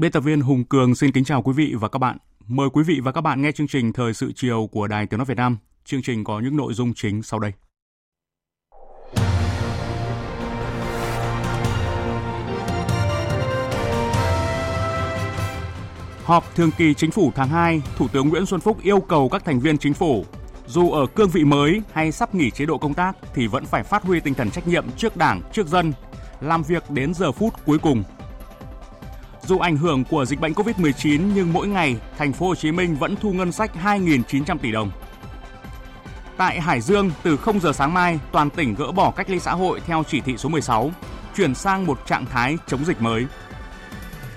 Biên tập viên Hùng Cường xin kính chào quý vị và các bạn. Mời quý vị và các bạn nghe chương trình Thời sự chiều của Đài Tiếng Nói Việt Nam. Chương trình có những nội dung chính sau đây. Họp thường kỳ chính phủ tháng 2, Thủ tướng Nguyễn Xuân Phúc yêu cầu các thành viên chính phủ dù ở cương vị mới hay sắp nghỉ chế độ công tác thì vẫn phải phát huy tinh thần trách nhiệm trước Đảng, trước dân, làm việc đến giờ phút cuối cùng dù ảnh hưởng của dịch bệnh Covid-19 nhưng mỗi ngày thành phố Hồ Chí Minh vẫn thu ngân sách 2.900 tỷ đồng. Tại Hải Dương, từ 0 giờ sáng mai, toàn tỉnh gỡ bỏ cách ly xã hội theo chỉ thị số 16, chuyển sang một trạng thái chống dịch mới.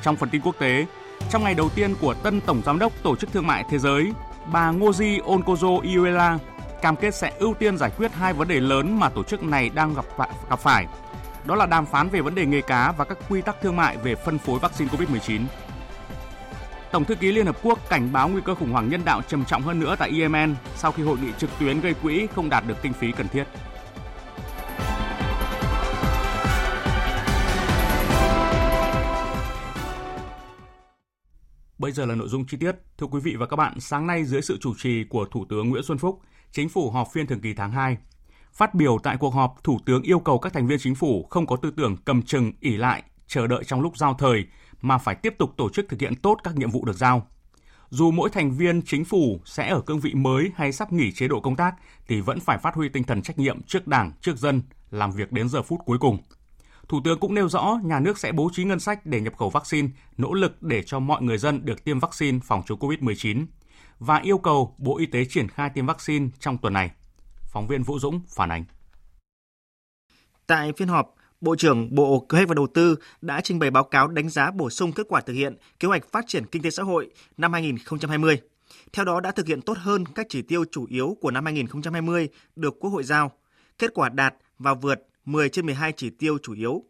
Trong phần tin quốc tế, trong ngày đầu tiên của tân tổng giám đốc Tổ chức Thương mại Thế giới, bà Ngozi Onkozo Iweala cam kết sẽ ưu tiên giải quyết hai vấn đề lớn mà tổ chức này đang gặp gặp phải đó là đàm phán về vấn đề nghề cá và các quy tắc thương mại về phân phối vaccine COVID-19. Tổng thư ký Liên Hợp Quốc cảnh báo nguy cơ khủng hoảng nhân đạo trầm trọng hơn nữa tại Yemen sau khi hội nghị trực tuyến gây quỹ không đạt được kinh phí cần thiết. Bây giờ là nội dung chi tiết. Thưa quý vị và các bạn, sáng nay dưới sự chủ trì của Thủ tướng Nguyễn Xuân Phúc, Chính phủ họp phiên thường kỳ tháng 2 Phát biểu tại cuộc họp, Thủ tướng yêu cầu các thành viên chính phủ không có tư tưởng cầm chừng, ỉ lại, chờ đợi trong lúc giao thời, mà phải tiếp tục tổ chức thực hiện tốt các nhiệm vụ được giao. Dù mỗi thành viên chính phủ sẽ ở cương vị mới hay sắp nghỉ chế độ công tác thì vẫn phải phát huy tinh thần trách nhiệm trước Đảng, trước dân, làm việc đến giờ phút cuối cùng. Thủ tướng cũng nêu rõ nhà nước sẽ bố trí ngân sách để nhập khẩu vaccine, nỗ lực để cho mọi người dân được tiêm vaccine phòng chống COVID-19 và yêu cầu Bộ Y tế triển khai tiêm vaccine trong tuần này. Phóng viên Vũ Dũng phản ánh. Tại phiên họp, Bộ trưởng Bộ Kế hoạch và Đầu tư đã trình bày báo cáo đánh giá bổ sung kết quả thực hiện kế hoạch phát triển kinh tế xã hội năm 2020. Theo đó đã thực hiện tốt hơn các chỉ tiêu chủ yếu của năm 2020 được Quốc hội giao. Kết quả đạt và vượt 10 trên 12 chỉ tiêu chủ yếu.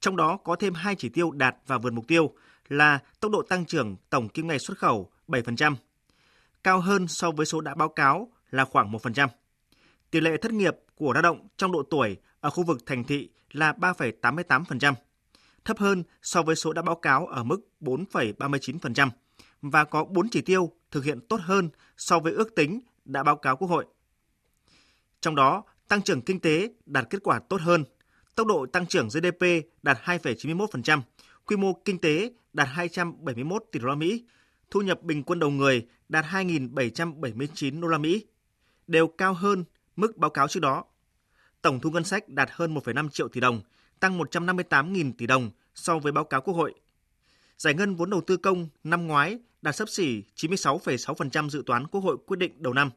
Trong đó có thêm 2 chỉ tiêu đạt và vượt mục tiêu là tốc độ tăng trưởng tổng kim ngạch xuất khẩu 7%, cao hơn so với số đã báo cáo là khoảng 1%. Tỷ lệ thất nghiệp của lao động trong độ tuổi ở khu vực thành thị là 3,88%, thấp hơn so với số đã báo cáo ở mức 4,39% và có 4 chỉ tiêu thực hiện tốt hơn so với ước tính đã báo cáo Quốc hội. Trong đó, tăng trưởng kinh tế đạt kết quả tốt hơn, tốc độ tăng trưởng GDP đạt 2,91%, quy mô kinh tế đạt 271 tỷ đô la Mỹ, thu nhập bình quân đầu người đạt 2.779 đô la Mỹ, đều cao hơn mức báo cáo trước đó. Tổng thu ngân sách đạt hơn 1,5 triệu tỷ đồng, tăng 158.000 tỷ đồng so với báo cáo Quốc hội. Giải ngân vốn đầu tư công năm ngoái đạt sấp xỉ 96,6% dự toán Quốc hội quyết định đầu năm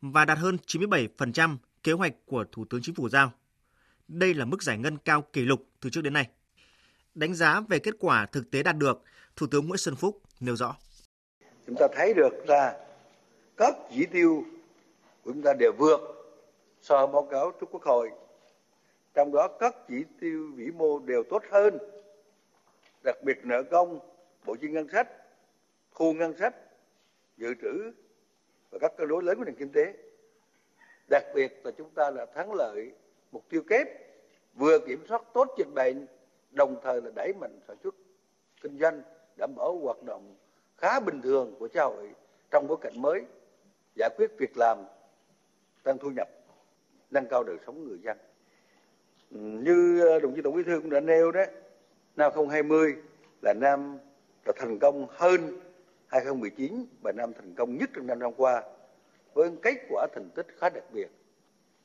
và đạt hơn 97% kế hoạch của Thủ tướng Chính phủ giao. Đây là mức giải ngân cao kỷ lục từ trước đến nay. Đánh giá về kết quả thực tế đạt được, Thủ tướng Nguyễn Xuân Phúc nêu rõ. Chúng ta thấy được là các chỉ tiêu của chúng ta đều vượt so báo cáo trước Quốc hội. Trong đó các chỉ tiêu vĩ mô đều tốt hơn, đặc biệt nợ công, bộ chi ngân sách, thu ngân sách, dự trữ và các cân đối lớn của nền kinh tế. Đặc biệt là chúng ta đã thắng lợi mục tiêu kép vừa kiểm soát tốt dịch bệnh, đồng thời là đẩy mạnh sản xuất kinh doanh, đảm bảo hoạt động khá bình thường của xã hội trong bối cảnh mới, giải quyết việc làm, tăng thu nhập nâng cao đời sống người dân. Ừ, như ờ, đồng chí Tổng Bí thư cũng đã nêu đó, năm 2020 là năm là thành công hơn 2019 và năm thành công nhất trong năm năm qua với kết quả thành tích khá đặc biệt.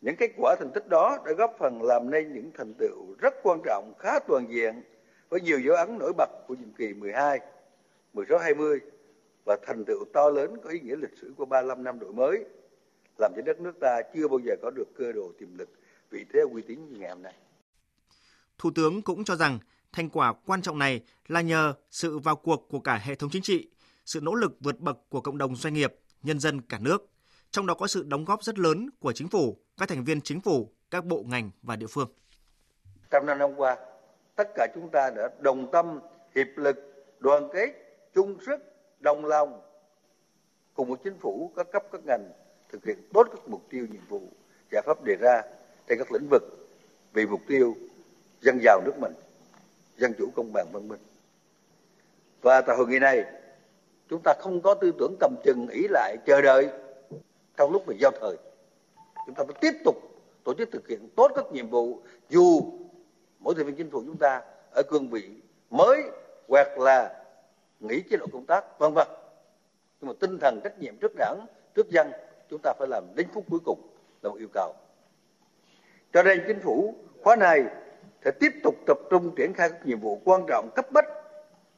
Những kết quả thành tích đó đã góp phần làm nên những thành tựu rất quan trọng, khá toàn diện với nhiều dấu ấn nổi bật của nhiệm kỳ 12, 16, 20 và thành tựu to lớn có ý nghĩa lịch sử của 35 năm đổi mới, làm cho đất nước ta chưa bao giờ có được cơ đồ tiềm lực, vị thế uy tín như ngày hôm nay. Thủ tướng cũng cho rằng thành quả quan trọng này là nhờ sự vào cuộc của cả hệ thống chính trị, sự nỗ lực vượt bậc của cộng đồng doanh nghiệp, nhân dân cả nước, trong đó có sự đóng góp rất lớn của chính phủ, các thành viên chính phủ, các bộ ngành và địa phương. Trong năm năm qua, tất cả chúng ta đã đồng tâm, hiệp lực, đoàn kết, chung sức, đồng lòng cùng với chính phủ, các cấp, các ngành thực hiện tốt các mục tiêu nhiệm vụ, giải pháp đề ra trên các lĩnh vực vì mục tiêu dân giàu nước mình, dân chủ công bằng văn minh. Và tại hội nghị này, chúng ta không có tư tưởng cầm chừng ý lại chờ đợi trong lúc mà giao thời. Chúng ta phải tiếp tục tổ chức thực hiện tốt các nhiệm vụ dù mỗi thành viên chính phủ chúng ta ở cương vị mới hoặc là nghỉ chế độ công tác vân vân nhưng mà tinh thần trách nhiệm trước đảng trước dân chúng ta phải làm đến phút cuối cùng là một yêu cầu. Cho nên chính phủ khóa này sẽ tiếp tục tập trung triển khai các nhiệm vụ quan trọng cấp bách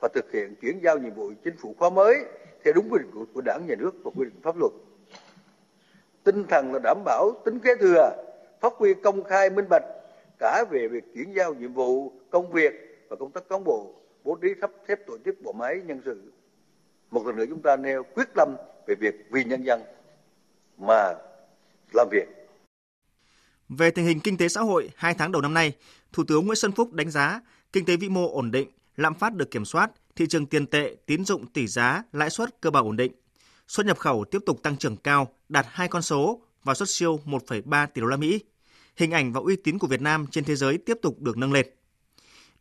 và thực hiện chuyển giao nhiệm vụ chính phủ khóa mới theo đúng quy định của, của đảng nhà nước và quy định pháp luật. Tinh thần là đảm bảo tính kế thừa phát huy công khai minh bạch cả về việc chuyển giao nhiệm vụ công việc và công tác cán bộ bố trí sắp xếp tổ chức bộ máy nhân sự. Một lần nữa chúng ta nêu quyết tâm về việc vì nhân dân mà làm việc về tình hình kinh tế xã hội hai tháng đầu năm nay, Thủ tướng Nguyễn Xuân Phúc đánh giá kinh tế vĩ mô ổn định, lạm phát được kiểm soát, thị trường tiền tệ, tín dụng tỷ giá, lãi suất cơ bản ổn định. Xuất nhập khẩu tiếp tục tăng trưởng cao, đạt hai con số và xuất siêu 1,3 tỷ đô la Mỹ. Hình ảnh và uy tín của Việt Nam trên thế giới tiếp tục được nâng lên.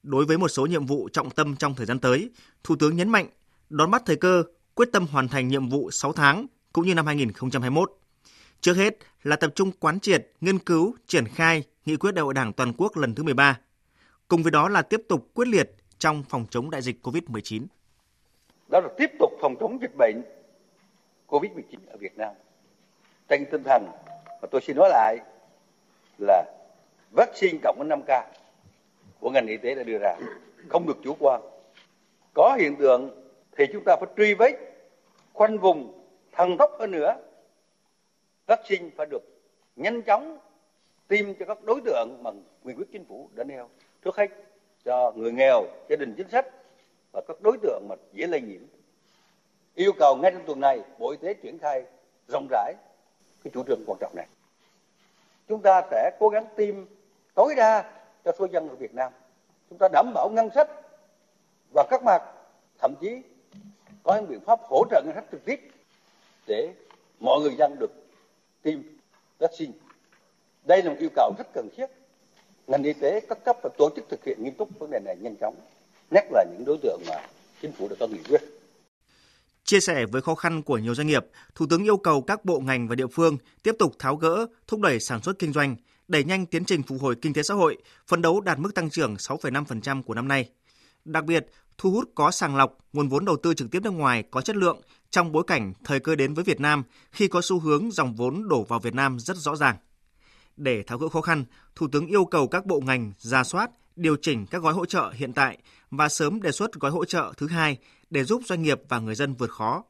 Đối với một số nhiệm vụ trọng tâm trong thời gian tới, Thủ tướng nhấn mạnh đón bắt thời cơ, quyết tâm hoàn thành nhiệm vụ 6 tháng cũng như năm 2021. Trước hết là tập trung quán triệt, nghiên cứu, triển khai nghị quyết đại hội Đảng toàn quốc lần thứ 13. Cùng với đó là tiếp tục quyết liệt trong phòng chống đại dịch COVID-19. Đó là tiếp tục phòng chống dịch bệnh COVID-19 ở Việt Nam. Trên tinh thần mà tôi xin nói lại là vaccine cộng với 5K của ngành y tế đã đưa ra, không được chủ quan. Có hiện tượng thì chúng ta phải truy vết, khoanh vùng, thần tốc hơn nữa. Vaccine phải được nhanh chóng tiêm cho các đối tượng mà nghị quyết chính phủ đã nêu. Trước hết cho người nghèo, gia đình chính sách và các đối tượng mà dễ lây nhiễm. Yêu cầu ngay trong tuần này, Bộ Y tế triển khai rộng rãi cái chủ trương quan trọng này. Chúng ta sẽ cố gắng tiêm tối đa cho số dân ở Việt Nam. Chúng ta đảm bảo ngân sách và các mặt, thậm chí có những biện pháp hỗ trợ ngân sách trực tiếp để mọi người dân được tiêm vaccine. Đây là một yêu cầu rất cần thiết. Ngành y tế các cấp phải tổ chức thực hiện nghiêm túc vấn đề này nhanh chóng, nhất là những đối tượng mà chính phủ đã có nghị quyết. Chia sẻ với khó khăn của nhiều doanh nghiệp, Thủ tướng yêu cầu các bộ ngành và địa phương tiếp tục tháo gỡ, thúc đẩy sản xuất kinh doanh, đẩy nhanh tiến trình phục hồi kinh tế xã hội, phấn đấu đạt mức tăng trưởng 6,5% của năm nay. Đặc biệt, thu hút có sàng lọc nguồn vốn đầu tư trực tiếp nước ngoài có chất lượng trong bối cảnh thời cơ đến với Việt Nam khi có xu hướng dòng vốn đổ vào Việt Nam rất rõ ràng. Để tháo gỡ khó khăn, Thủ tướng yêu cầu các bộ ngành ra soát, điều chỉnh các gói hỗ trợ hiện tại và sớm đề xuất gói hỗ trợ thứ hai để giúp doanh nghiệp và người dân vượt khó.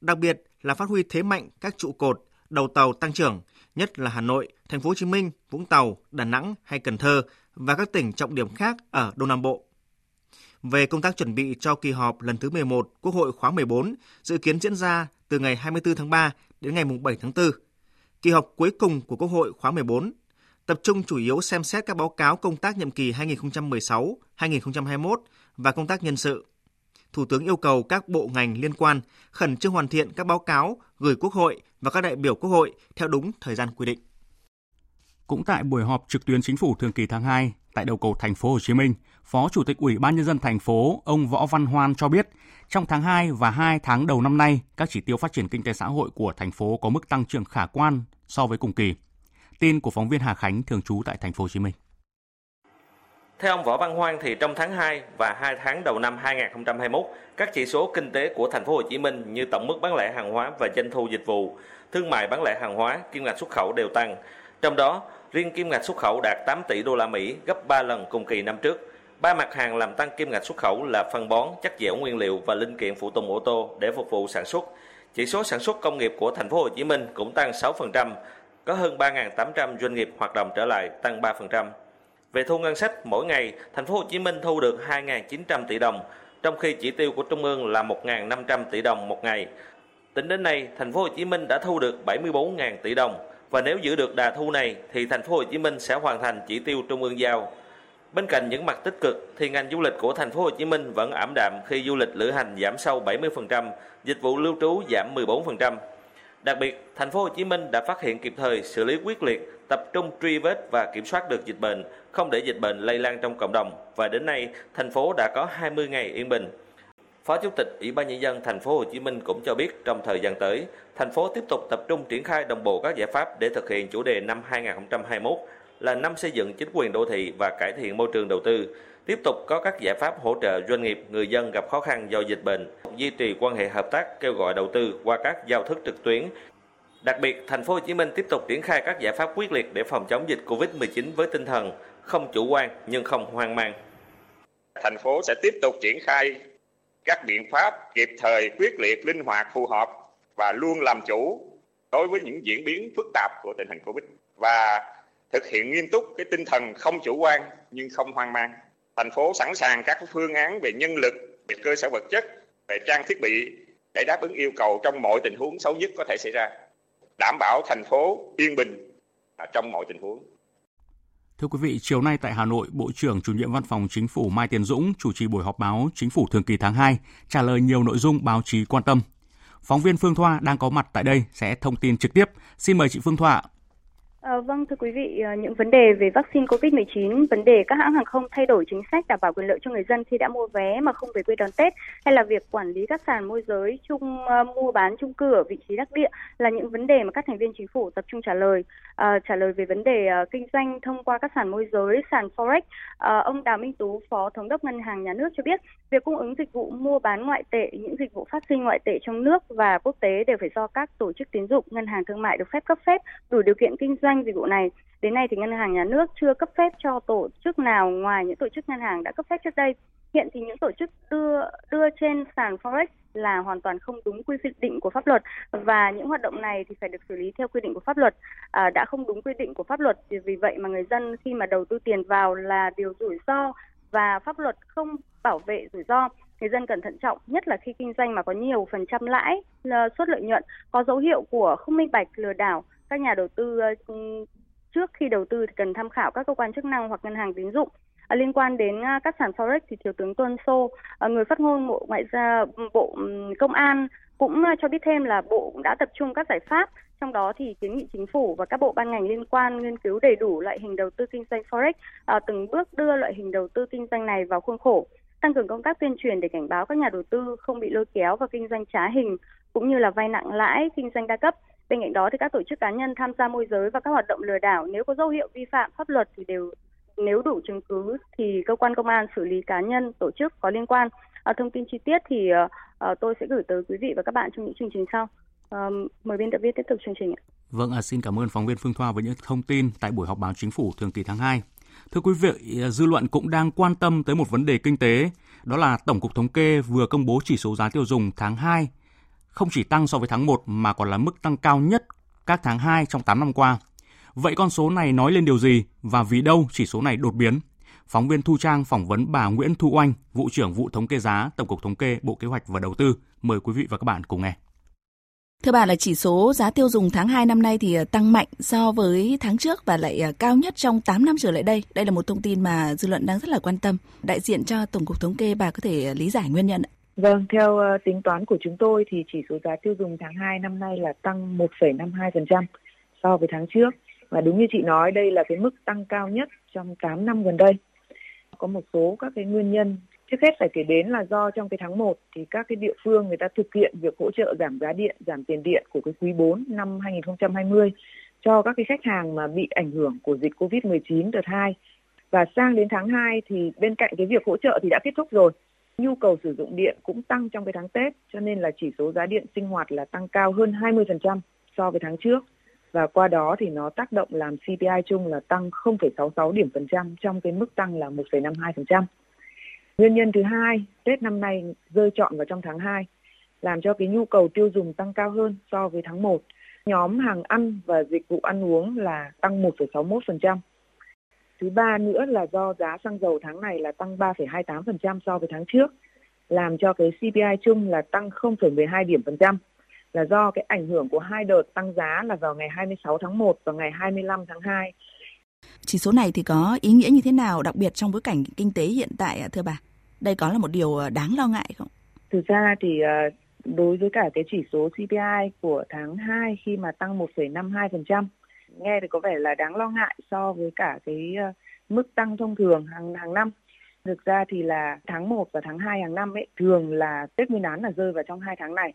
Đặc biệt là phát huy thế mạnh các trụ cột, đầu tàu tăng trưởng, nhất là Hà Nội, Thành phố Hồ Chí Minh, Vũng Tàu, Đà Nẵng hay Cần Thơ và các tỉnh trọng điểm khác ở Đông Nam Bộ. Về công tác chuẩn bị cho kỳ họp lần thứ 11 Quốc hội khóa 14 dự kiến diễn ra từ ngày 24 tháng 3 đến ngày 7 tháng 4. Kỳ họp cuối cùng của Quốc hội khóa 14 tập trung chủ yếu xem xét các báo cáo công tác nhiệm kỳ 2016-2021 và công tác nhân sự. Thủ tướng yêu cầu các bộ ngành liên quan khẩn trương hoàn thiện các báo cáo gửi Quốc hội và các đại biểu Quốc hội theo đúng thời gian quy định. Cũng tại buổi họp trực tuyến chính phủ thường kỳ tháng 2 tại đầu cầu thành phố Hồ Chí Minh, Phó Chủ tịch Ủy ban nhân dân thành phố ông Võ Văn Hoan cho biết, trong tháng 2 và 2 tháng đầu năm nay, các chỉ tiêu phát triển kinh tế xã hội của thành phố có mức tăng trưởng khả quan so với cùng kỳ. Tin của phóng viên Hà Khánh thường trú tại thành phố Hồ Chí Minh. Theo ông Võ Văn Hoan thì trong tháng 2 và 2 tháng đầu năm 2021, các chỉ số kinh tế của thành phố Hồ Chí Minh như tổng mức bán lẻ hàng hóa và doanh thu dịch vụ, thương mại bán lẻ hàng hóa, kim ngạch xuất khẩu đều tăng. Trong đó, riêng kim ngạch xuất khẩu đạt 8 tỷ đô la Mỹ, gấp 3 lần cùng kỳ năm trước. Ba mặt hàng làm tăng kim ngạch xuất khẩu là phân bón, chất dẻo nguyên liệu và linh kiện phụ tùng ô tô để phục vụ sản xuất. Chỉ số sản xuất công nghiệp của thành phố Hồ Chí Minh cũng tăng 6%, có hơn 3.800 doanh nghiệp hoạt động trở lại, tăng 3%. Về thu ngân sách, mỗi ngày thành phố Hồ Chí Minh thu được 2.900 tỷ đồng, trong khi chỉ tiêu của Trung ương là 1.500 tỷ đồng một ngày. Tính đến nay, thành phố Hồ Chí Minh đã thu được 74.000 tỷ đồng và nếu giữ được đà thu này thì thành phố Hồ Chí Minh sẽ hoàn thành chỉ tiêu Trung ương giao. Bên cạnh những mặt tích cực thì ngành du lịch của thành phố Hồ Chí Minh vẫn ảm đạm khi du lịch lữ hành giảm sâu 70%, dịch vụ lưu trú giảm 14%. Đặc biệt, thành phố Hồ Chí Minh đã phát hiện kịp thời, xử lý quyết liệt, tập trung truy vết và kiểm soát được dịch bệnh, không để dịch bệnh lây lan trong cộng đồng và đến nay thành phố đã có 20 ngày yên bình. Phó Chủ tịch Ủy ban nhân dân thành phố Hồ Chí Minh cũng cho biết trong thời gian tới, thành phố tiếp tục tập trung triển khai đồng bộ các giải pháp để thực hiện chủ đề năm 2021 là năm xây dựng chính quyền đô thị và cải thiện môi trường đầu tư, tiếp tục có các giải pháp hỗ trợ doanh nghiệp, người dân gặp khó khăn do dịch bệnh, duy trì quan hệ hợp tác kêu gọi đầu tư qua các giao thức trực tuyến. Đặc biệt, thành phố Hồ Chí Minh tiếp tục triển khai các giải pháp quyết liệt để phòng chống dịch Covid-19 với tinh thần không chủ quan nhưng không hoang mang. Thành phố sẽ tiếp tục triển khai các biện pháp kịp thời, quyết liệt, linh hoạt, phù hợp và luôn làm chủ đối với những diễn biến phức tạp của tình hình Covid và thực hiện nghiêm túc cái tinh thần không chủ quan nhưng không hoang mang. Thành phố sẵn sàng các phương án về nhân lực, về cơ sở vật chất, về trang thiết bị để đáp ứng yêu cầu trong mọi tình huống xấu nhất có thể xảy ra. Đảm bảo thành phố yên bình trong mọi tình huống. Thưa quý vị, chiều nay tại Hà Nội, Bộ trưởng Chủ nhiệm Văn phòng Chính phủ Mai Tiến Dũng chủ trì buổi họp báo Chính phủ thường kỳ tháng 2, trả lời nhiều nội dung báo chí quan tâm. Phóng viên Phương Thoa đang có mặt tại đây sẽ thông tin trực tiếp. Xin mời chị Phương Thoa. À, vâng, thưa quý vị, ờ, những vấn đề về vaccine COVID-19, vấn đề các hãng hàng không thay đổi chính sách đảm bảo quyền lợi cho người dân khi đã mua vé mà không về quê đón Tết, hay là việc quản lý các sàn môi giới chung uh, mua bán chung cư ở vị trí đắc địa là những vấn đề mà các thành viên chính phủ tập trung trả lời. À, trả lời về vấn đề uh, kinh doanh thông qua các sàn môi giới, sàn forex, à, ông Đào Minh Tú, Phó Thống đốc Ngân hàng Nhà nước cho biết, việc cung ứng dịch vụ mua bán ngoại tệ, những dịch vụ phát sinh ngoại tệ trong nước và quốc tế đều phải do các tổ chức tín dụng, ngân hàng thương mại được phép cấp phép đủ điều kiện kinh doanh dịch vụ này. Đến nay thì ngân hàng nhà nước chưa cấp phép cho tổ chức nào ngoài những tổ chức ngân hàng đã cấp phép trước đây. Hiện thì những tổ chức đưa đưa trên sàn forex là hoàn toàn không đúng quy định của pháp luật và những hoạt động này thì phải được xử lý theo quy định của pháp luật à, đã không đúng quy định của pháp luật vì vậy mà người dân khi mà đầu tư tiền vào là điều rủi ro và pháp luật không bảo vệ rủi ro người dân cần thận trọng nhất là khi kinh doanh mà có nhiều phần trăm lãi suất lợi nhuận có dấu hiệu của không minh bạch lừa đảo các nhà đầu tư ờ, trước khi đầu tư thì cần tham khảo các cơ quan chức năng hoặc ngân hàng tín dụng. À, liên quan đến ờ, các sàn forex thì thiếu tướng Tuân Sô, ờ, người phát ngôn bộ ngoại giao ừ, bộ ừ, công an cũng cho biết thêm là bộ cũng đã tập trung các giải pháp trong đó thì kiến nghị chính phủ và các bộ ban ngành liên quan nghiên cứu đầy đủ loại hình đầu tư kinh doanh forex à, từng bước đưa loại hình đầu tư kinh doanh này vào khuôn khổ tăng cường công tác tuyên truyền để cảnh báo các nhà đầu tư không bị lôi kéo vào kinh doanh trá hình cũng như là vay nặng lãi kinh doanh đa cấp bên cạnh đó thì các tổ chức cá nhân tham gia môi giới và các hoạt động lừa đảo nếu có dấu hiệu vi phạm pháp luật thì đều nếu đủ chứng cứ thì cơ quan công an xử lý cá nhân tổ chức có liên quan. À, thông tin chi tiết thì uh, tôi sẽ gửi tới quý vị và các bạn trong những chương trình sau. Uh, mời biên tập viên tiếp tục chương trình ạ. Vâng, à, xin cảm ơn phóng viên Phương Thoa với những thông tin tại buổi họp báo chính phủ thường kỳ tháng 2. Thưa quý vị, à, dư luận cũng đang quan tâm tới một vấn đề kinh tế, đó là Tổng cục Thống kê vừa công bố chỉ số giá tiêu dùng tháng 2 không chỉ tăng so với tháng 1 mà còn là mức tăng cao nhất các tháng 2 trong 8 năm qua. Vậy con số này nói lên điều gì và vì đâu chỉ số này đột biến? Phóng viên Thu Trang phỏng vấn bà Nguyễn Thu Oanh, vụ trưởng vụ thống kê giá, Tổng cục Thống kê, Bộ Kế hoạch và Đầu tư. Mời quý vị và các bạn cùng nghe. Thưa bà là chỉ số giá tiêu dùng tháng 2 năm nay thì ờ, tăng mạnh so với tháng trước và lại ờ, cao nhất trong 8 năm trở lại đây. Đây là một thông tin mà dư luận đang rất là quan tâm. Đại diện cho Tổng cục Thống kê bà có thể ờ, lý giải nguyên nhân ạ? Vâng, theo uh, tính toán của chúng tôi thì chỉ số giá tiêu dùng tháng 2 năm nay là tăng 1,52% so với tháng trước. Và đúng như chị nói, đây là cái mức tăng cao nhất trong 8 năm gần đây. Có một số các cái nguyên nhân. Trước hết phải kể đến là do trong cái tháng 1 thì các cái địa phương người ta thực hiện việc hỗ trợ giảm giá điện, giảm tiền điện của cái quý 4 năm 2020 cho các cái khách hàng mà bị ảnh hưởng của dịch Covid-19 đợt 2. Và sang đến tháng 2 thì bên cạnh cái việc hỗ trợ thì đã kết thúc rồi nhu cầu sử dụng điện cũng tăng trong cái tháng Tết cho nên là chỉ số giá điện sinh hoạt là tăng cao hơn 20% so với tháng trước. và qua đó thì nó tác động làm CPI chung là tăng 0,66 điểm phần trăm trong cái mức tăng là 1,52%. Nguyên nhân thứ hai, Tết năm nay rơi trọn vào trong tháng 2, làm cho cái nhu cầu tiêu dùng tăng cao hơn so với tháng 1. Nhóm hàng ăn và dịch vụ ăn uống là tăng 1,61%. Thứ ba nữa là do giá xăng dầu tháng này là tăng 3,28% so với tháng trước, làm cho cái CPI chung là tăng 0,12 điểm phần trăm là do cái ảnh hưởng của hai đợt tăng giá là vào ngày 26 tháng 1 và ngày 25 tháng 2. Chỉ số này thì có ý nghĩa như thế nào đặc biệt trong bối cảnh kinh tế hiện tại thưa bà? Đây có là một điều ờ, đáng lo ngại không? Thực ra thì ờ, đối với cả cái chỉ số CPI của tháng 2 khi mà tăng 1,52%, nghe thì có vẻ là đáng lo ngại so với cả cái ờ, mức tăng thông thường hàng hàng năm. Thực ra thì là tháng 1 và tháng 2 hàng năm ấy thường là Tết Nguyên đán là rơi vào trong hai tháng này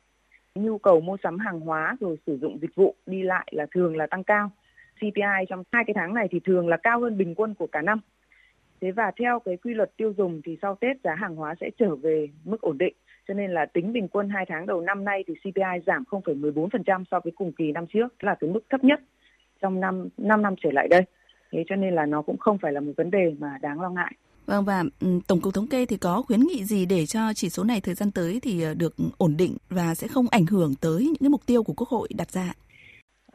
nhu cầu mua sắm hàng hóa rồi sử dụng dịch vụ đi lại là thường là tăng cao. CPI trong hai cái tháng này thì thường là cao hơn bình quân của cả năm. Thế và theo cái quy luật tiêu dùng thì sau Tết giá hàng hóa sẽ trở về mức ổn định. Cho nên là tính bình quân hai tháng đầu năm nay thì CPI giảm 0,14% so với cùng kỳ năm trước là cái mức thấp nhất trong năm 5 năm trở lại đây. Thế cho nên là nó cũng không phải là một vấn đề mà đáng lo ngại. Vâng và Tổng cục Thống kê thì có khuyến nghị gì để cho chỉ số này thời gian tới thì ờ, được ổn định và sẽ không ảnh hưởng tới những cái mục tiêu của Quốc hội đặt ra?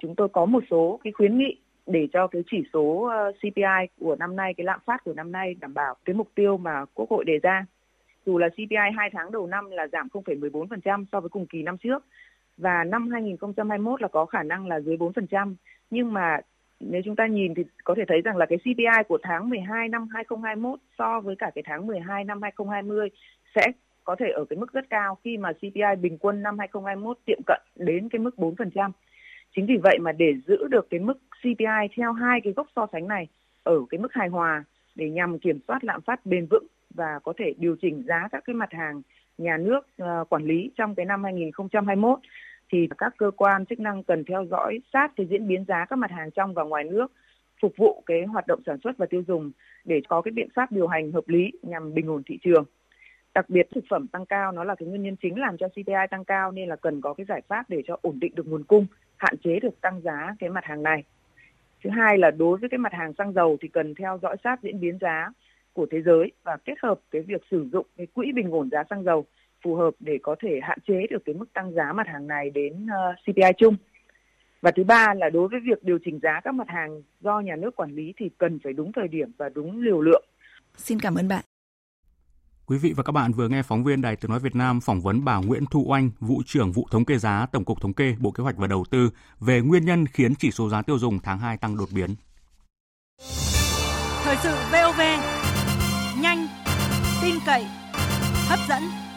Chúng tôi có một số cái khuyến nghị để cho cái chỉ số ờ, CPI của năm nay, cái lạm phát của năm nay đảm bảo cái mục tiêu mà Quốc hội đề ra. Dù là CPI 2 tháng đầu năm là giảm 0,14% so với cùng kỳ năm trước và năm 2021 là có khả năng là dưới 4%, nhưng mà nếu chúng ta nhìn thì có thể thấy rằng là cái CPI của tháng 12 năm 2021 so với cả cái tháng 12 năm 2020 sẽ có thể ở cái mức rất cao khi mà CPI bình quân năm 2021 tiệm cận đến cái mức 4%. Chính vì vậy mà để giữ được cái mức CPI theo hai cái gốc so sánh này ở cái mức hài hòa để nhằm kiểm soát lạm phát bền vững và có thể điều chỉnh giá các cái mặt hàng nhà nước uh, quản lý trong cái năm 2021 thì các cơ quan chức năng cần theo dõi sát cái diễn biến giá các mặt hàng trong và ngoài nước phục vụ cái hoạt động sản xuất và tiêu dùng để có cái biện pháp điều hành hợp lý nhằm bình ổn thị trường. Đặc biệt thực phẩm tăng cao nó là cái nguyên nhân chính làm cho CPI tăng cao nên là cần có cái giải pháp để cho ổn định được nguồn cung, hạn chế được tăng giá cái mặt hàng này. Thứ hai là đối với cái mặt hàng xăng dầu thì cần theo dõi sát diễn biến giá của thế giới và kết hợp cái việc sử dụng cái quỹ bình ổn giá xăng dầu phù hợp để có thể hạn chế được cái mức tăng giá mặt hàng này đến ờ, CPI chung. Và thứ ba là đối với việc điều chỉnh giá các mặt hàng do nhà nước quản lý thì cần phải đúng thời điểm và đúng liều lượng. Xin cảm ơn bạn. Quý vị và các bạn vừa nghe phóng viên Đài Tiếng Nói Việt Nam phỏng vấn bà Nguyễn Thu Oanh, vụ trưởng vụ thống kê giá Tổng cục Thống kê Bộ Kế hoạch và Đầu tư về nguyên nhân khiến chỉ số giá tiêu dùng tháng 2 tăng đột biến. Thời sự VOV, nhanh, tin cậy, hấp dẫn.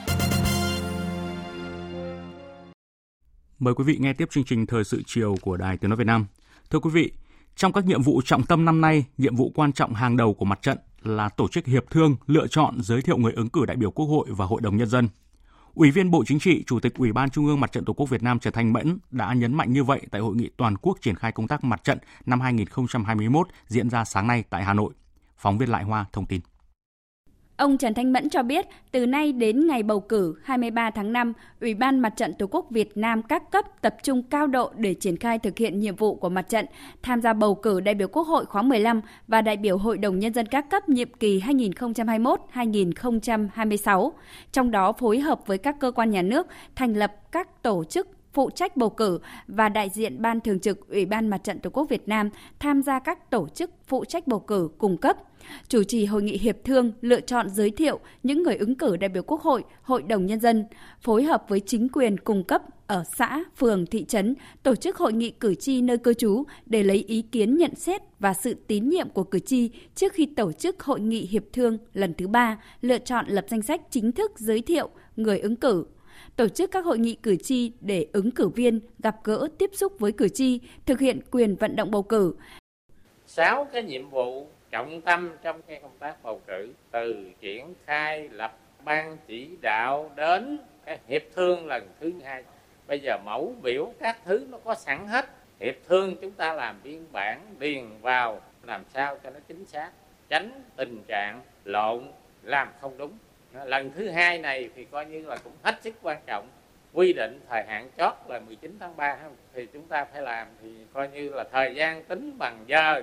Mời quý vị nghe tiếp chương trình Thời sự chiều của Đài Tiếng Nói Việt Nam. Thưa quý vị, trong các nhiệm vụ trọng tâm năm nay, nhiệm vụ quan trọng hàng đầu của mặt trận là tổ chức hiệp thương, lựa chọn, giới thiệu người ứng cử đại biểu Quốc hội và Hội đồng Nhân dân. Ủy viên Bộ Chính trị, Chủ tịch Ủy ban Trung ương Mặt trận Tổ quốc Việt Nam Trần Thanh Mẫn đã nhấn mạnh như vậy tại hội nghị toàn quốc triển khai công tác mặt trận năm 2021 diễn ra sáng nay tại Hà Nội. Phóng viên Lại Hoa thông tin. Ông Trần Thanh Mẫn cho biết, từ nay đến ngày bầu cử 23 tháng 5, Ủy ban Mặt trận Tổ quốc Việt Nam các cấp tập trung cao độ để triển khai thực hiện nhiệm vụ của mặt trận, tham gia bầu cử đại biểu Quốc hội khóa 15 và đại biểu Hội đồng Nhân dân các cấp nhiệm kỳ 2021-2026, trong đó phối hợp với các cơ quan nhà nước thành lập các tổ chức phụ trách bầu cử và đại diện Ban Thường trực Ủy ban Mặt trận Tổ quốc Việt Nam tham gia các tổ chức phụ trách bầu cử cung cấp, chủ trì hội nghị hiệp thương lựa chọn giới thiệu những người ứng cử đại biểu Quốc hội, Hội đồng Nhân dân, phối hợp với chính quyền cung cấp ở xã, phường, thị trấn, tổ chức hội nghị cử tri nơi cư trú để lấy ý kiến nhận xét và sự tín nhiệm của cử tri trước khi tổ chức hội nghị hiệp thương lần thứ ba, lựa chọn lập danh sách chính thức giới thiệu người ứng cử tổ chức các hội nghị cử tri để ứng cử viên gặp gỡ tiếp xúc với cử tri, thực hiện quyền vận động bầu cử. Sáu cái nhiệm vụ trọng tâm trong cái công tác bầu cử từ triển khai lập ban chỉ đạo đến cái hiệp thương lần thứ hai. Bây giờ mẫu biểu các thứ nó có sẵn hết. Hiệp thương chúng ta làm biên bản điền vào làm sao cho nó chính xác tránh tình trạng lộn làm không đúng lần thứ hai này thì coi như là cũng hết sức quan trọng. Quy định thời hạn chót là 19 tháng 3 thì chúng ta phải làm thì coi như là thời gian tính bằng giờ.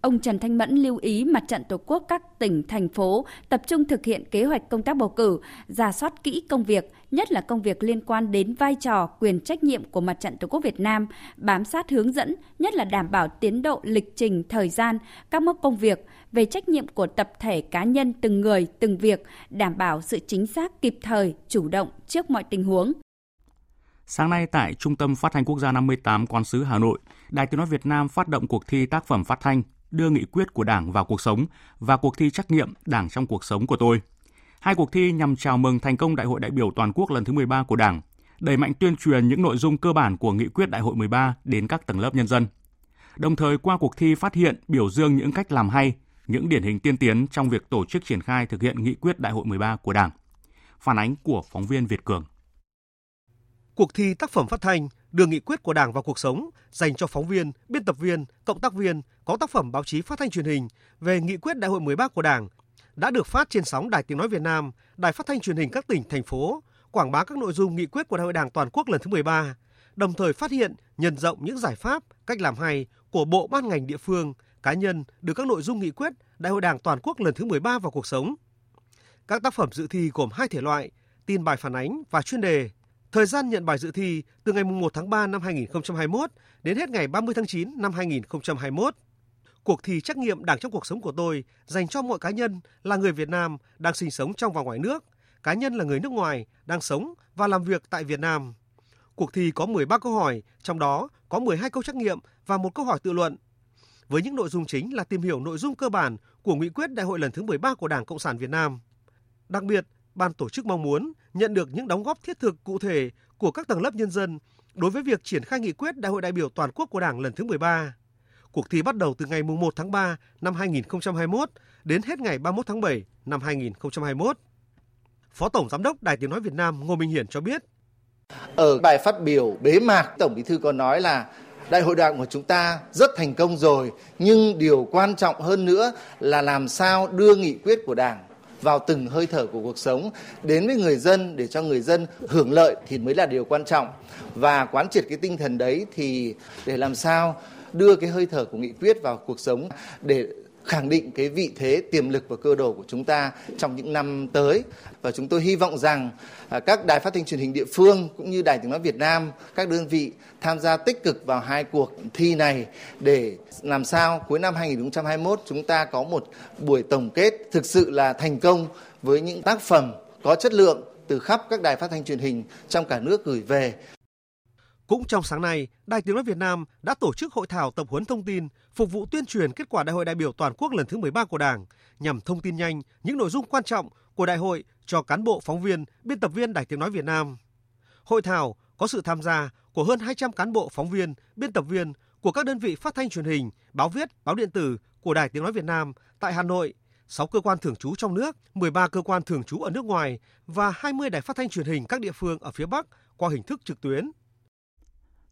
Ông Trần Thanh Mẫn lưu ý mặt trận Tổ quốc các tỉnh, thành phố tập trung thực hiện kế hoạch công tác bầu cử, giả soát kỹ công việc, nhất là công việc liên quan đến vai trò, quyền trách nhiệm của mặt trận Tổ quốc Việt Nam, bám sát hướng dẫn, nhất là đảm bảo tiến độ lịch trình, thời gian, các mức công việc, về trách nhiệm của tập thể cá nhân từng người, từng việc, đảm bảo sự chính xác kịp thời, chủ động trước mọi tình huống. Sáng nay tại Trung tâm Phát thanh Quốc gia 58 Quán sứ Hà Nội, Đài Tiếng nói Việt Nam phát động cuộc thi tác phẩm phát thanh đưa nghị quyết của Đảng vào cuộc sống và cuộc thi trắc nghiệm Đảng trong cuộc sống của tôi. Hai cuộc thi nhằm chào mừng thành công Đại hội đại biểu toàn quốc lần thứ 13 của Đảng, đẩy mạnh tuyên truyền những nội dung cơ bản của nghị quyết Đại hội 13 đến các tầng lớp nhân dân. Đồng thời qua cuộc thi phát hiện, biểu dương những cách làm hay, những điển hình tiên tiến trong việc tổ chức triển khai thực hiện nghị quyết Đại hội 13 của Đảng. Phản ánh của phóng viên Việt Cường. Cuộc thi tác phẩm phát thanh đưa nghị quyết của Đảng vào cuộc sống dành cho phóng viên, biên tập viên, cộng tác viên có tác phẩm báo chí phát thanh truyền hình về nghị quyết Đại hội 13 của Đảng đã được phát trên sóng Đài Tiếng Nói Việt Nam, Đài Phát thanh Truyền hình các tỉnh, thành phố, quảng bá các nội dung nghị quyết của Đại hội Đảng Toàn quốc lần thứ 13, đồng thời phát hiện, nhân rộng những giải pháp, cách làm hay của bộ ban ngành địa phương, cá nhân đưa các nội dung nghị quyết Đại hội Đảng Toàn quốc lần thứ 13 vào cuộc sống. Các tác phẩm dự thi gồm hai thể loại, tin bài phản ánh và chuyên đề. Thời gian nhận bài dự thi từ ngày 1 tháng 3 năm 2021 đến hết ngày 30 tháng 9 năm 2021. Cuộc thi trắc nghiệm Đảng trong cuộc sống của tôi dành cho mọi cá nhân là người Việt Nam đang sinh sống trong và ngoài nước, cá nhân là người nước ngoài đang sống và làm việc tại Việt Nam. Cuộc thi có 13 câu hỏi, trong đó có 12 câu trắc nghiệm và một câu hỏi tự luận. Với những nội dung chính là tìm hiểu nội dung cơ bản của nghị quyết đại hội lần thứ 13 của Đảng Cộng sản Việt Nam. Đặc biệt, ban tổ chức mong muốn nhận được những đóng góp thiết thực cụ thể của các tầng lớp nhân dân đối với việc triển khai nghị quyết Đại hội đại biểu toàn quốc của Đảng lần thứ 13. Cuộc thi bắt đầu từ ngày 1 tháng 3 năm 2021 đến hết ngày 31 tháng 7 năm 2021. Phó Tổng Giám đốc Đài Tiếng Nói Việt Nam Ngô Minh Hiển cho biết. Ở bài phát biểu bế mạc, Tổng Bí thư có nói là Đại hội đảng của chúng ta rất thành công rồi, nhưng điều quan trọng hơn nữa là làm sao đưa nghị quyết của Đảng vào từng hơi thở của cuộc sống đến với người dân để cho người dân hưởng lợi thì mới là điều quan trọng. Và quán triệt cái tinh thần đấy thì để làm sao đưa cái hơi thở của nghị quyết vào cuộc sống để khẳng định cái vị thế, tiềm lực và cơ đồ của chúng ta trong những năm tới. Và chúng tôi hy vọng rằng à, các đài phát thanh truyền hình địa phương cũng như đài tiếng nói Việt Nam, các đơn vị tham gia tích cực vào hai cuộc thi này để làm sao cuối năm 2021 chúng ta có một buổi tổng kết thực sự là thành công với những tác phẩm có chất lượng từ khắp các đài phát thanh truyền hình trong cả nước gửi về cũng trong sáng nay, Đài Tiếng Nói Việt Nam đã tổ chức hội thảo tập huấn thông tin phục vụ tuyên truyền kết quả Đại hội đại biểu toàn quốc lần thứ 13 của Đảng nhằm thông tin nhanh những nội dung quan trọng của đại hội cho cán bộ phóng viên, biên tập viên Đài Tiếng Nói Việt Nam. Hội thảo có sự tham gia của hơn 200 cán bộ phóng viên, biên tập viên của các đơn vị phát thanh truyền hình, báo viết, báo điện tử của Đài Tiếng Nói Việt Nam tại Hà Nội, 6 cơ quan thường trú trong nước, 13 cơ quan thường trú ở nước ngoài và 20 đài phát thanh truyền hình các địa phương ở phía Bắc qua hình thức trực tuyến.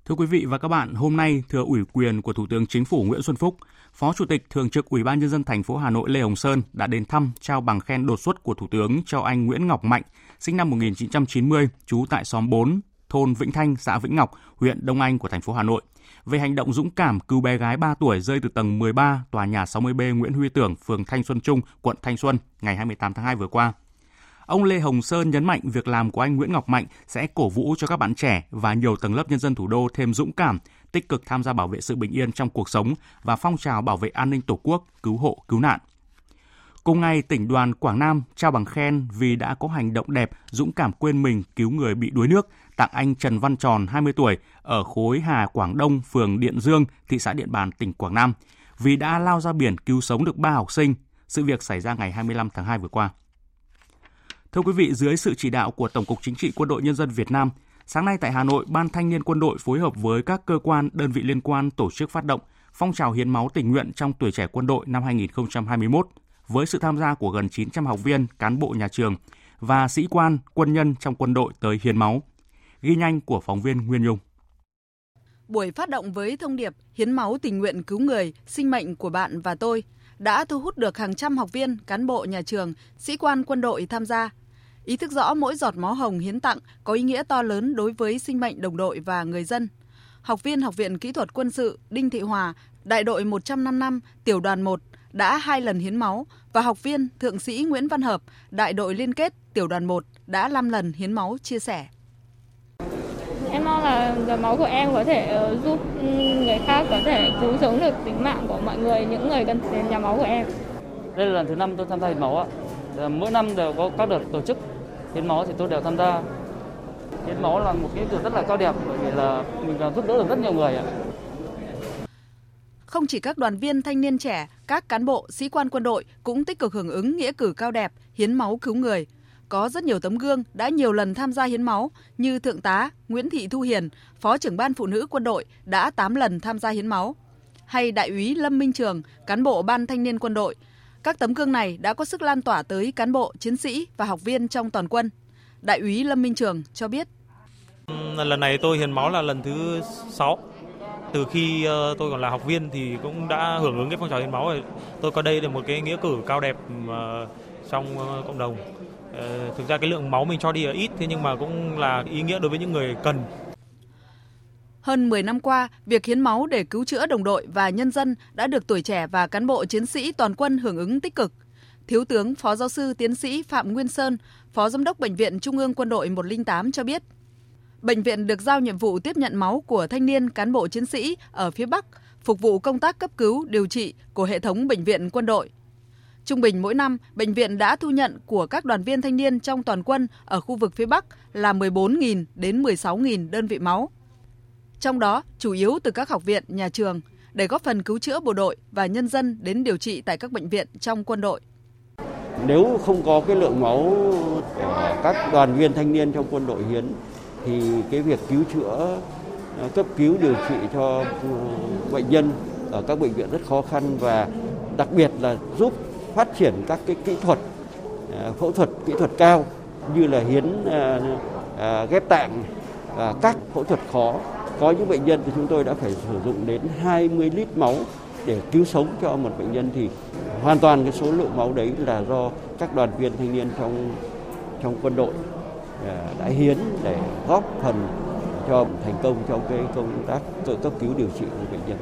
Thưa quý vị và các bạn, hôm nay thừa ủy quyền của Thủ tướng Chính phủ Nguyễn Xuân Phúc, Phó Chủ tịch Thường trực Ủy ban nhân dân thành phố Hà Nội Lê Hồng Sơn đã đến thăm trao bằng khen đột xuất của Thủ tướng cho anh Nguyễn Ngọc Mạnh, sinh năm 1990, trú tại xóm 4, thôn Vĩnh Thanh, xã Vĩnh Ngọc, huyện Đông Anh của thành phố Hà Nội về hành động dũng cảm cứu bé gái 3 tuổi rơi từ tầng 13 tòa nhà 60B Nguyễn Huy Tưởng, phường Thanh Xuân Trung, quận Thanh Xuân ngày 28 tháng 2 vừa qua. Ông Lê Hồng Sơn nhấn mạnh việc làm của anh Nguyễn Ngọc Mạnh sẽ cổ vũ cho các bạn trẻ và nhiều tầng lớp nhân dân thủ đô thêm dũng cảm, tích cực tham gia bảo vệ sự bình yên trong cuộc sống và phong trào bảo vệ an ninh Tổ quốc, cứu hộ, cứu nạn. Cùng ngày, tỉnh đoàn Quảng Nam trao bằng khen vì đã có hành động đẹp, dũng cảm quên mình cứu người bị đuối nước, tặng anh Trần Văn Tròn, 20 tuổi, ở khối Hà Quảng Đông, phường Điện Dương, thị xã Điện Bàn, tỉnh Quảng Nam, vì đã lao ra biển cứu sống được ba học sinh. Sự việc xảy ra ngày 25 tháng 2 vừa qua. Thưa quý vị, dưới sự chỉ đạo của Tổng cục Chính trị Quân đội Nhân dân Việt Nam, sáng nay tại Hà Nội, Ban Thanh niên Quân đội phối hợp với các cơ quan, đơn vị liên quan tổ chức phát động phong trào hiến máu tình nguyện trong tuổi trẻ quân đội năm 2021 với sự tham gia của gần 900 học viên, cán bộ nhà trường và sĩ quan, quân nhân trong quân đội tới hiến máu. Ghi nhanh của phóng viên Nguyên Nhung. Buổi phát động với thông điệp hiến máu tình nguyện cứu người, sinh mệnh của bạn và tôi đã thu hút được hàng trăm học viên, cán bộ nhà trường, sĩ quan quân đội tham gia Ý thức rõ mỗi giọt máu hồng hiến tặng có ý nghĩa to lớn đối với sinh mệnh đồng đội và người dân. Học viên Học viện Kỹ thuật Quân sự Đinh Thị Hòa, đại đội 105 năm, tiểu đoàn 1 đã hai lần hiến máu và học viên Thượng sĩ Nguyễn Văn Hợp, đại đội liên kết tiểu đoàn 1 đã 5 lần hiến máu chia sẻ. Em mong là giọt máu của em có thể ờ, giúp người khác có thể cứu sống được tính mạng của mọi người, những người cần đến nhà máu của em. Đây là lần thứ năm tôi tham gia hiến máu ạ. Mỗi năm đều có các đợt tổ chức hiến máu thì tôi đều tham gia. Hiến máu là một cái việc rất là cao đẹp bởi vì là mình giúp đỡ được rất nhiều người ạ. Không chỉ các đoàn viên thanh niên trẻ, các cán bộ, sĩ quan quân đội cũng tích cực hưởng ứng nghĩa cử cao đẹp, hiến máu cứu người. Có rất nhiều tấm gương đã nhiều lần tham gia hiến máu như Thượng tá Nguyễn Thị Thu Hiền, Phó trưởng ban phụ nữ quân đội đã 8 lần tham gia hiến máu. Hay Đại úy Lâm Minh Trường, cán bộ ban thanh niên quân đội. Các tấm gương này đã có sức lan tỏa tới cán bộ, chiến sĩ và học viên trong toàn quân. Đại úy Lâm Minh Trường cho biết. Lần này tôi hiến máu là lần thứ 6 từ khi ờ, tôi còn là học viên thì cũng đã hưởng ứng cái phong trào hiến máu rồi. Tôi coi đây là một cái nghĩa cử cao đẹp ờ, trong ờ, cộng đồng. Thực ra cái lượng máu mình cho đi là ít thế nhưng mà cũng là ý nghĩa đối với những người cần. Hơn 10 năm qua, việc hiến máu để cứu chữa đồng đội và nhân dân đã được tuổi trẻ và cán bộ chiến sĩ toàn quân hưởng ứng tích cực. Thiếu tướng Phó Giáo sư Tiến sĩ Phạm Nguyên Sơn, Phó Giám đốc Bệnh viện Trung ương Quân đội 108 cho biết, Bệnh viện được giao nhiệm vụ tiếp nhận máu của thanh niên cán bộ chiến sĩ ở phía Bắc, phục vụ công tác cấp cứu, điều trị của hệ thống bệnh viện quân đội. Trung bình mỗi năm, bệnh viện đã thu nhận của các đoàn viên thanh niên trong toàn quân ở khu vực phía Bắc là 14.000 đến 16.000 đơn vị máu. Trong đó, chủ yếu từ các học viện, nhà trường, để góp phần cứu chữa bộ đội và nhân dân đến điều trị tại các bệnh viện trong quân đội. Nếu không có cái lượng máu của các đoàn viên thanh niên trong quân đội hiến thì cái việc cứu chữa ờ, cấp cứu điều trị cho ừ, bệnh nhân ở các bệnh viện rất khó khăn và đặc biệt là giúp phát triển các cái kỹ thuật ờ, phẫu thuật kỹ thuật cao như là hiến ờ, ghép tạng và các phẫu thuật khó có những bệnh nhân thì chúng tôi đã phải sử dụng đến 20 lít máu để cứu sống cho một bệnh nhân thì hoàn toàn cái số lượng máu đấy là do các đoàn viên thanh niên trong trong quân đội à, đã hiến để góp phần cho thành công trong cái công tác tự cấp cứu điều trị của bệnh nhân.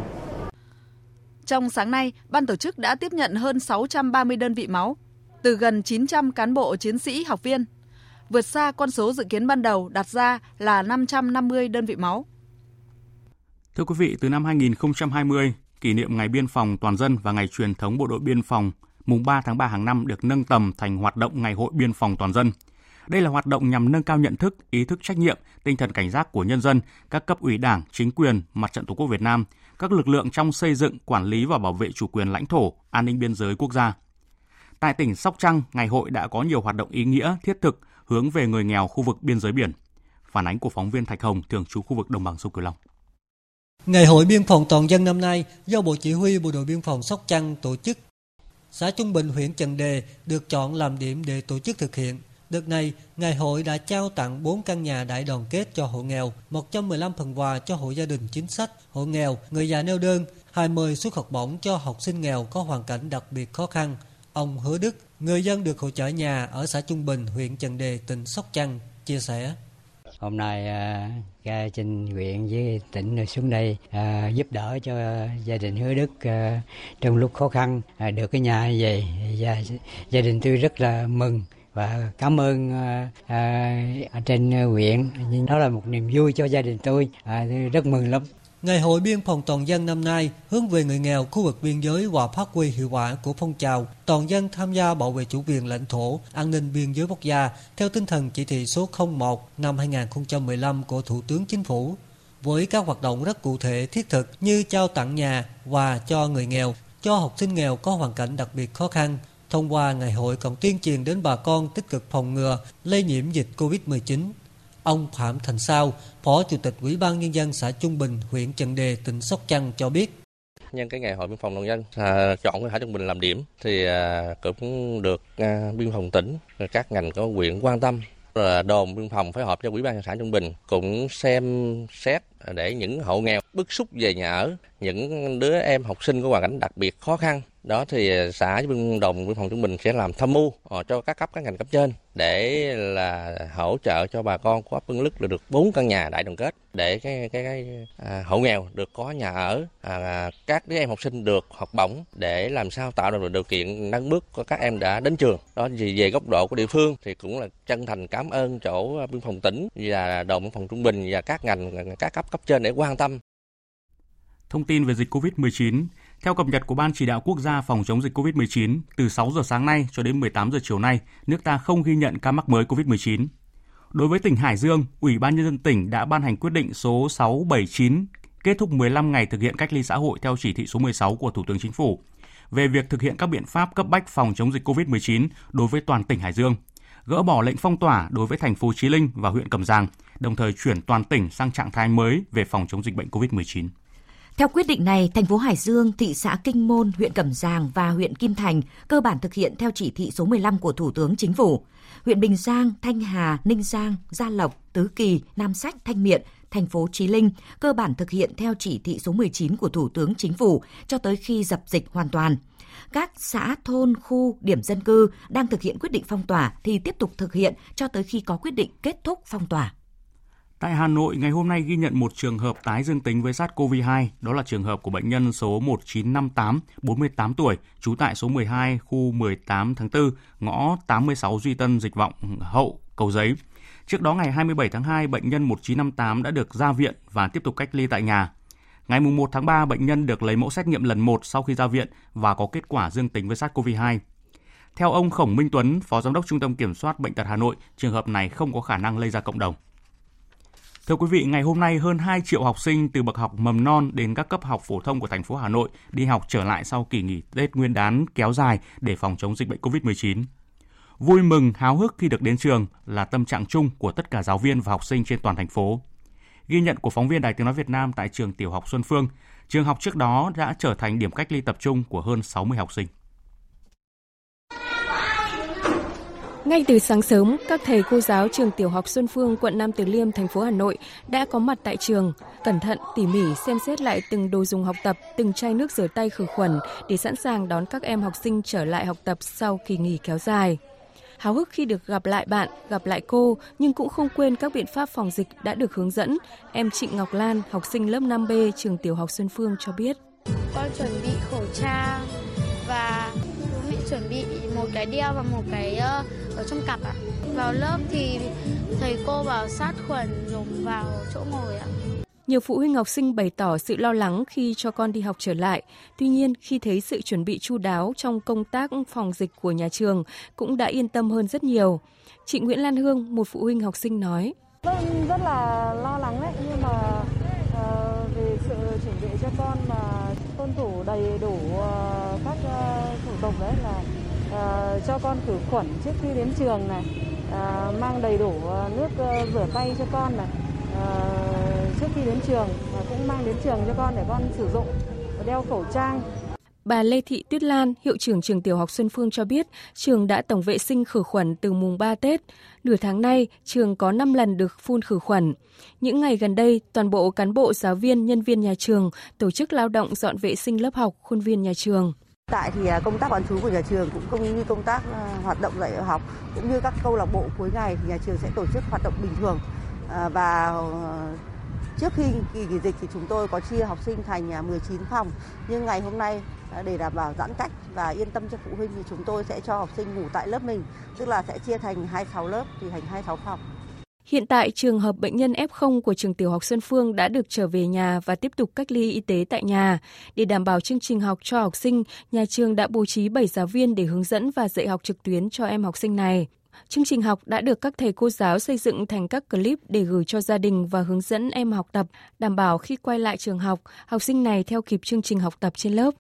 Trong sáng nay, ban tổ chức đã tiếp nhận hơn 630 đơn vị máu từ gần 900 cán bộ chiến sĩ học viên, vượt xa con số dự kiến ban đầu đặt ra là 550 đơn vị máu. Thưa quý vị, từ năm 2020, kỷ niệm Ngày Biên phòng Toàn dân và Ngày truyền thống Bộ đội Biên phòng mùng 3 tháng 3 hàng năm được nâng tầm thành hoạt động Ngày hội Biên phòng Toàn dân – đây là hoạt động nhằm nâng cao nhận thức, ý thức trách nhiệm, tinh thần cảnh giác của nhân dân, các cấp ủy Đảng, chính quyền, Mặt trận Tổ quốc Việt Nam, các lực lượng trong xây dựng, quản lý và bảo vệ chủ quyền lãnh thổ, an ninh biên giới quốc gia. Tại tỉnh Sóc Trăng, ngày hội đã có nhiều hoạt động ý nghĩa, thiết thực hướng về người nghèo khu vực biên giới biển. Phản ánh của phóng viên Thạch Hồng, thường trú khu vực đồng bằng sông Cửu Long. Ngày hội biên phòng toàn dân năm nay do Bộ Chỉ huy Bộ đội Biên phòng Sóc Trăng tổ chức. Xã Trung Bình, huyện Trần Đề được chọn làm điểm để tổ chức thực hiện. Đợt này, Ngày hội đã trao tặng 4 căn nhà đại đoàn kết cho hộ nghèo, 115 phần quà cho hộ gia đình chính sách, hộ nghèo, người già neo đơn, 20 suất học bổng cho học sinh nghèo có hoàn cảnh đặc biệt khó khăn. Ông Hứa Đức, người dân được hỗ trợ nhà ở xã Trung Bình, huyện Trần Đề, tỉnh Sóc Trăng, chia sẻ. Hôm nay à, ra trên huyện với tỉnh xuống đây à, giúp đỡ cho gia đình Hứa Đức à, trong lúc khó khăn được cái nhà như vậy. Gia, gia đình tôi rất là mừng và cảm ơn ở trên huyện nhưng đó là một niềm vui cho gia đình tôi. À, rất mừng lắm. Ngày hội biên phòng toàn dân năm nay hướng về người nghèo khu vực biên giới và phát huy hiệu quả của phong trào toàn dân tham gia bảo vệ chủ quyền lãnh thổ, an ninh biên giới quốc gia theo tinh thần chỉ thị số 01 năm 2015 của Thủ tướng Chính phủ. Với các hoạt động rất cụ thể thiết thực như trao tặng nhà và cho người nghèo, cho học sinh nghèo có hoàn cảnh đặc biệt khó khăn, Thông qua ngày hội còn tuyên truyền đến bà con tích cực phòng ngừa lây nhiễm dịch Covid-19. Ông Phạm Thành Sao, Phó Chủ tịch Ủy ban Nhân dân xã Trung Bình, huyện Trần Đề, tỉnh Sóc Trăng cho biết. Nhân cái ngày hội biên phòng toàn dân à, chọn cái xã Trung Bình làm điểm thì à, cũng được à, biên phòng tỉnh các ngành có huyện quan tâm là đồn biên phòng phối hợp cho ủy ban xã Trung Bình cũng xem xét để những hộ nghèo bức xúc về nhà ở, những đứa em học sinh có hoàn cảnh đặc biệt khó khăn đó thì xã biên đồng biên phòng trung bình sẽ làm tham mưu ờ, cho các cấp các ngành cấp trên để là hỗ trợ cho bà con của ấp Bưng Lức là được bốn căn nhà đại đoàn kết để cái cái, cái à, hộ nghèo được có nhà ở à, à, các đứa em học sinh được học bổng để làm sao tạo được điều kiện nâng bước của các em đã đến trường. Đó thì về góc độ của địa phương thì cũng là chân thành cảm ơn chỗ biên phòng tỉnh và đồn biên phòng trung bình và các ngành các cấp cấp trên để quan tâm. Thông tin về dịch COVID-19, theo cập nhật của Ban Chỉ đạo Quốc gia phòng chống dịch COVID-19, từ 6 giờ sáng nay cho đến 18 giờ chiều nay, nước ta không ghi nhận ca mắc mới COVID-19. Đối với tỉnh Hải Dương, Ủy ban Nhân dân tỉnh đã ban hành quyết định số 679 kết thúc 15 ngày thực hiện cách ly xã hội theo chỉ thị số 16 của Thủ tướng Chính phủ về việc thực hiện các biện pháp cấp bách phòng chống dịch COVID-19 đối với toàn tỉnh Hải Dương, gỡ bỏ lệnh phong tỏa đối với thành phố Chí Linh và huyện Cẩm Giang, đồng thời chuyển toàn tỉnh sang trạng thái mới về phòng chống dịch bệnh COVID-19. Theo quyết định này, thành phố Hải Dương, thị xã Kinh Môn, huyện Cẩm Giàng và huyện Kim Thành cơ bản thực hiện theo chỉ thị số 15 của Thủ tướng Chính phủ. Huyện Bình Giang, Thanh Hà, Ninh Giang, Gia Lộc, Tứ Kỳ, Nam Sách, Thanh Miện, thành phố Chí Linh cơ bản thực hiện theo chỉ thị số 19 của Thủ tướng Chính phủ cho tới khi dập dịch hoàn toàn. Các xã, thôn, khu, điểm dân cư đang thực hiện quyết định phong tỏa thì tiếp tục thực hiện cho tới khi có quyết định kết thúc phong tỏa. Tại Hà Nội, ngày hôm nay ghi nhận một trường hợp tái dương tính với SARS-CoV-2, đó là trường hợp của bệnh nhân số 1958, 48 tuổi, trú tại số 12, khu 18 tháng 4, ngõ 86 Duy Tân, Dịch Vọng, Hậu, Cầu Giấy. Trước đó ngày 27 tháng 2, bệnh nhân 1958 đã được ra viện và tiếp tục cách ly tại nhà. Ngày 1 tháng 3, bệnh nhân được lấy mẫu xét nghiệm lần 1 sau khi ra viện và có kết quả dương tính với SARS-CoV-2. Theo ông Khổng Minh Tuấn, Phó Giám đốc Trung tâm Kiểm soát Bệnh tật Hà Nội, trường hợp này không có khả năng lây ra cộng đồng. Thưa quý vị, ngày hôm nay hơn 2 triệu học sinh từ bậc học mầm non đến các cấp học phổ thông của thành phố Hà Nội đi học trở lại sau kỳ nghỉ Tết Nguyên đán kéo dài để phòng chống dịch bệnh COVID-19. Vui mừng, háo hức khi được đến trường là tâm trạng chung của tất cả giáo viên và học sinh trên toàn thành phố. Ghi nhận của phóng viên Đài Tiếng Nói Việt Nam tại trường tiểu học Xuân Phương, trường học trước đó đã trở thành điểm cách ly tập trung của hơn 60 học sinh. Ngay từ sáng sớm, các thầy cô giáo trường tiểu học Xuân Phương, quận Nam Từ Liêm, thành phố Hà Nội đã có mặt tại trường, cẩn thận, tỉ mỉ xem xét lại từng đồ dùng học tập, từng chai nước rửa tay khử khuẩn để sẵn sàng đón các em học sinh trở lại học tập sau kỳ nghỉ kéo dài. Háo hức khi được gặp lại bạn, gặp lại cô, nhưng cũng không quên các biện pháp phòng dịch đã được hướng dẫn. Em Trịnh Ngọc Lan, học sinh lớp 5B trường tiểu học Xuân Phương cho biết. Con chuẩn bị khẩu trang và chuẩn bị một cái đeo và một cái ờ, ở trong cặp ạ. Vào lớp thì thầy cô bảo sát khuẩn dùng vào chỗ ngồi ạ. Nhiều phụ huynh học sinh bày tỏ sự lo lắng khi cho con đi học trở lại. Tuy nhiên, khi thấy sự chuẩn bị chu đáo trong công tác phòng dịch của nhà trường cũng đã yên tâm hơn rất nhiều. Chị Nguyễn Lan Hương, một phụ huynh học sinh nói. rất rất là lo lắng đấy, nhưng mà ờ, uh, về sự chuẩn bị cho con mà tuân thủ đầy đủ uh, các uh, thủ tục đấy là uh, cho con khử khuẩn trước khi đến trường này, uh, mang đầy đủ uh, nước uh, rửa tay cho con này trước khi đến trường và cũng mang đến trường cho con để con sử dụng đeo khẩu trang Bà Lê Thị Tuyết Lan, hiệu trưởng trường tiểu học Xuân Phương cho biết, trường đã tổng vệ sinh khử khuẩn từ mùng 3 Tết. Nửa tháng nay, trường có 5 lần được phun khử khuẩn. Những ngày gần đây, toàn bộ cán bộ, giáo viên, nhân viên nhà trường tổ chức lao động dọn vệ sinh lớp học, khuôn viên nhà trường. Tại thì à, công tác bán trú của nhà trường cũng không như công tác à, hoạt động dạy học cũng như các câu lạc bộ cuối ngày thì nhà trường sẽ tổ chức hoạt động bình thường Ờ, và ờ, trước khi kỳ nghỉ dịch thì chúng tôi có chia học sinh thành à, 19 phòng nhưng ngày hôm nay à, để đảm bảo giãn cách và yên tâm cho phụ huynh thì chúng tôi sẽ cho học sinh ngủ tại lớp mình tức là sẽ chia thành 26 lớp thì thành 26 phòng. Hiện tại, trường hợp bệnh nhân F0 của trường tiểu học Xuân Phương đã được trở về nhà và tiếp tục cách ly y tế tại nhà. Để đảm bảo chương trình học cho học sinh, nhà trường đã bố trí 7 giáo viên để hướng dẫn và dạy học trực tuyến cho em học sinh này. Chương trình học đã được các thầy cô giáo xây dựng thành các clip để gửi cho gia đình và hướng dẫn em học tập, đảm bảo khi quay lại trường học, học sinh này theo kịp chương trình học tập trên lớp.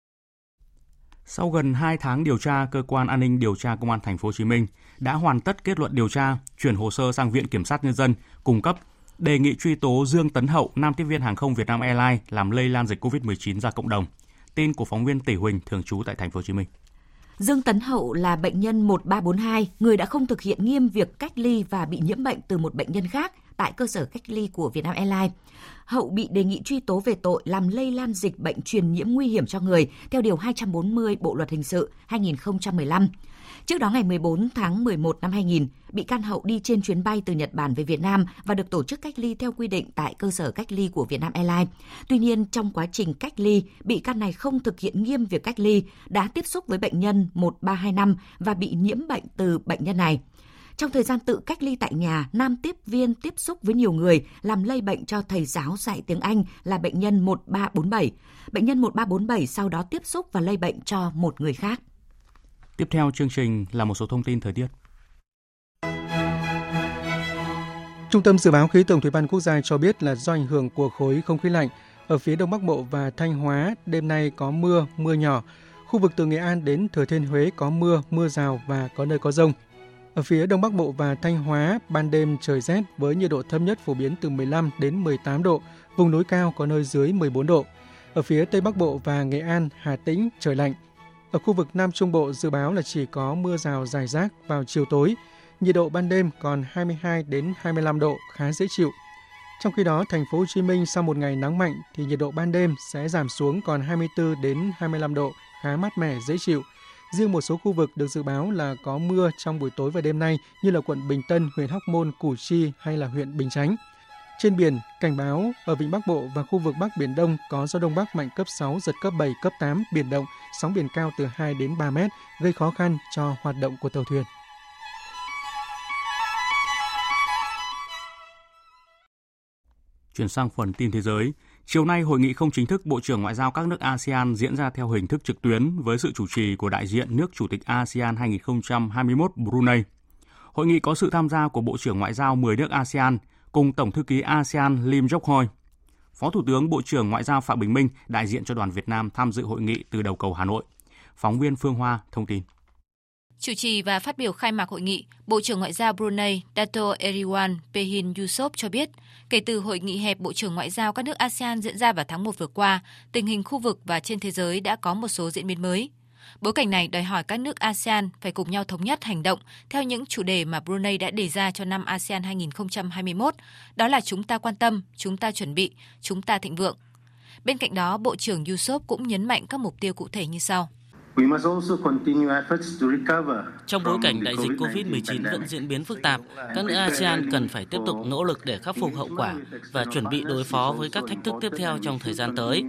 Sau gần 2 tháng điều tra, cơ quan an ninh điều tra công an thành phố Hồ Chí Minh đã hoàn tất kết luận điều tra, chuyển hồ sơ sang Viện Kiểm sát nhân dân cung cấp đề nghị truy tố Dương Tấn Hậu, nam tiếp viên hàng không Việt Nam Airlines làm lây lan dịch COVID-19 ra cộng đồng. Tin của phóng viên Tỷ Huỳnh thường trú tại thành phố Hồ Chí Minh. Dương Tấn Hậu là bệnh nhân 1342, người đã không thực hiện nghiêm việc cách ly và bị nhiễm bệnh từ một bệnh nhân khác tại cơ sở cách ly của Vietnam Airlines. Hậu bị đề nghị truy tố về tội làm lây lan dịch bệnh truyền nhiễm nguy hiểm cho người theo Điều 240 Bộ Luật Hình sự 2015. Trước đó ngày 14 tháng 11 năm 2000, bị can Hậu đi trên chuyến bay từ Nhật Bản về Việt Nam và được tổ chức cách ly theo quy định tại cơ sở cách ly của Vietnam Airlines. Tuy nhiên, trong quá trình cách ly, bị can này không thực hiện nghiêm việc cách ly, đã tiếp xúc với bệnh nhân 1325 và bị nhiễm bệnh từ bệnh nhân này. Trong thời gian tự cách ly tại nhà, nam tiếp viên tiếp xúc với nhiều người làm lây bệnh cho thầy giáo dạy tiếng Anh là bệnh nhân 1347. Bệnh nhân 1347 sau đó tiếp xúc và lây bệnh cho một người khác. Tiếp theo chương trình là một số thông tin thời tiết. Trung tâm Dự báo Khí tượng Thủy văn Quốc gia cho biết là do ảnh hưởng của khối không khí lạnh, ở phía Đông Bắc Bộ và Thanh Hóa, đêm nay có mưa, mưa nhỏ. Khu vực từ Nghệ An đến Thừa Thiên Huế có mưa, mưa rào và có nơi có rông. Ở phía Đông Bắc Bộ và Thanh Hóa, ban đêm trời rét với nhiệt độ thấp nhất phổ biến từ 15 đến 18 độ, vùng núi cao có nơi dưới 14 độ. Ở phía Tây Bắc Bộ và Nghệ An, Hà Tĩnh trời lạnh. Ở khu vực Nam Trung Bộ dự báo là chỉ có mưa rào rải rác vào chiều tối. Nhiệt độ ban đêm còn 22 đến 25 độ, khá dễ chịu. Trong khi đó, thành phố Hồ Chí Minh sau một ngày nắng mạnh thì nhiệt độ ban đêm sẽ giảm xuống còn 24 đến 25 độ, khá mát mẻ dễ chịu. Riêng một số khu vực được dự báo là có mưa trong buổi tối và đêm nay như là quận Bình Tân, huyện Hóc Môn, Củ Chi hay là huyện Bình Chánh. Trên biển, cảnh báo ở vịnh Bắc Bộ và khu vực Bắc Biển Đông có gió Đông Bắc mạnh cấp 6, giật cấp 7, cấp 8, biển động, sóng biển cao từ 2 đến 3 mét, gây khó khăn cho hoạt động của tàu thuyền. Chuyển sang phần tin thế giới. Chiều nay, hội nghị không chính thức Bộ trưởng Ngoại giao các nước ASEAN diễn ra theo hình thức trực tuyến với sự chủ trì của đại diện nước Chủ tịch ASEAN 2021 Brunei. Hội nghị có sự tham gia của Bộ trưởng Ngoại giao 10 nước ASEAN cùng Tổng thư ký ASEAN Lim Jok Hoi. Phó Thủ tướng Bộ trưởng Ngoại giao Phạm Bình Minh đại diện cho đoàn Việt Nam tham dự hội nghị từ đầu cầu Hà Nội. Phóng viên Phương Hoa thông tin. Chủ trì và phát biểu khai mạc hội nghị, Bộ trưởng Ngoại giao Brunei Dato Eriwan Pehin Yusof cho biết, kể từ hội nghị hẹp Bộ trưởng Ngoại giao các nước ASEAN diễn ra vào tháng 1 vừa qua, tình hình khu vực và trên thế giới đã có một số diễn biến mới. Bối cảnh này đòi hỏi các nước ASEAN phải cùng nhau thống nhất hành động theo những chủ đề mà Brunei đã đề ra cho năm ASEAN 2021, đó là chúng ta quan tâm, chúng ta chuẩn bị, chúng ta thịnh vượng. Bên cạnh đó, Bộ trưởng Yusof cũng nhấn mạnh các mục tiêu cụ thể như sau. Trong bối cảnh đại dịch COVID-19 vẫn diễn biến phức tạp, các nước ASEAN cần phải tiếp tục nỗ lực để khắc phục hậu quả và chuẩn bị đối phó với các thách thức tiếp theo trong thời gian tới.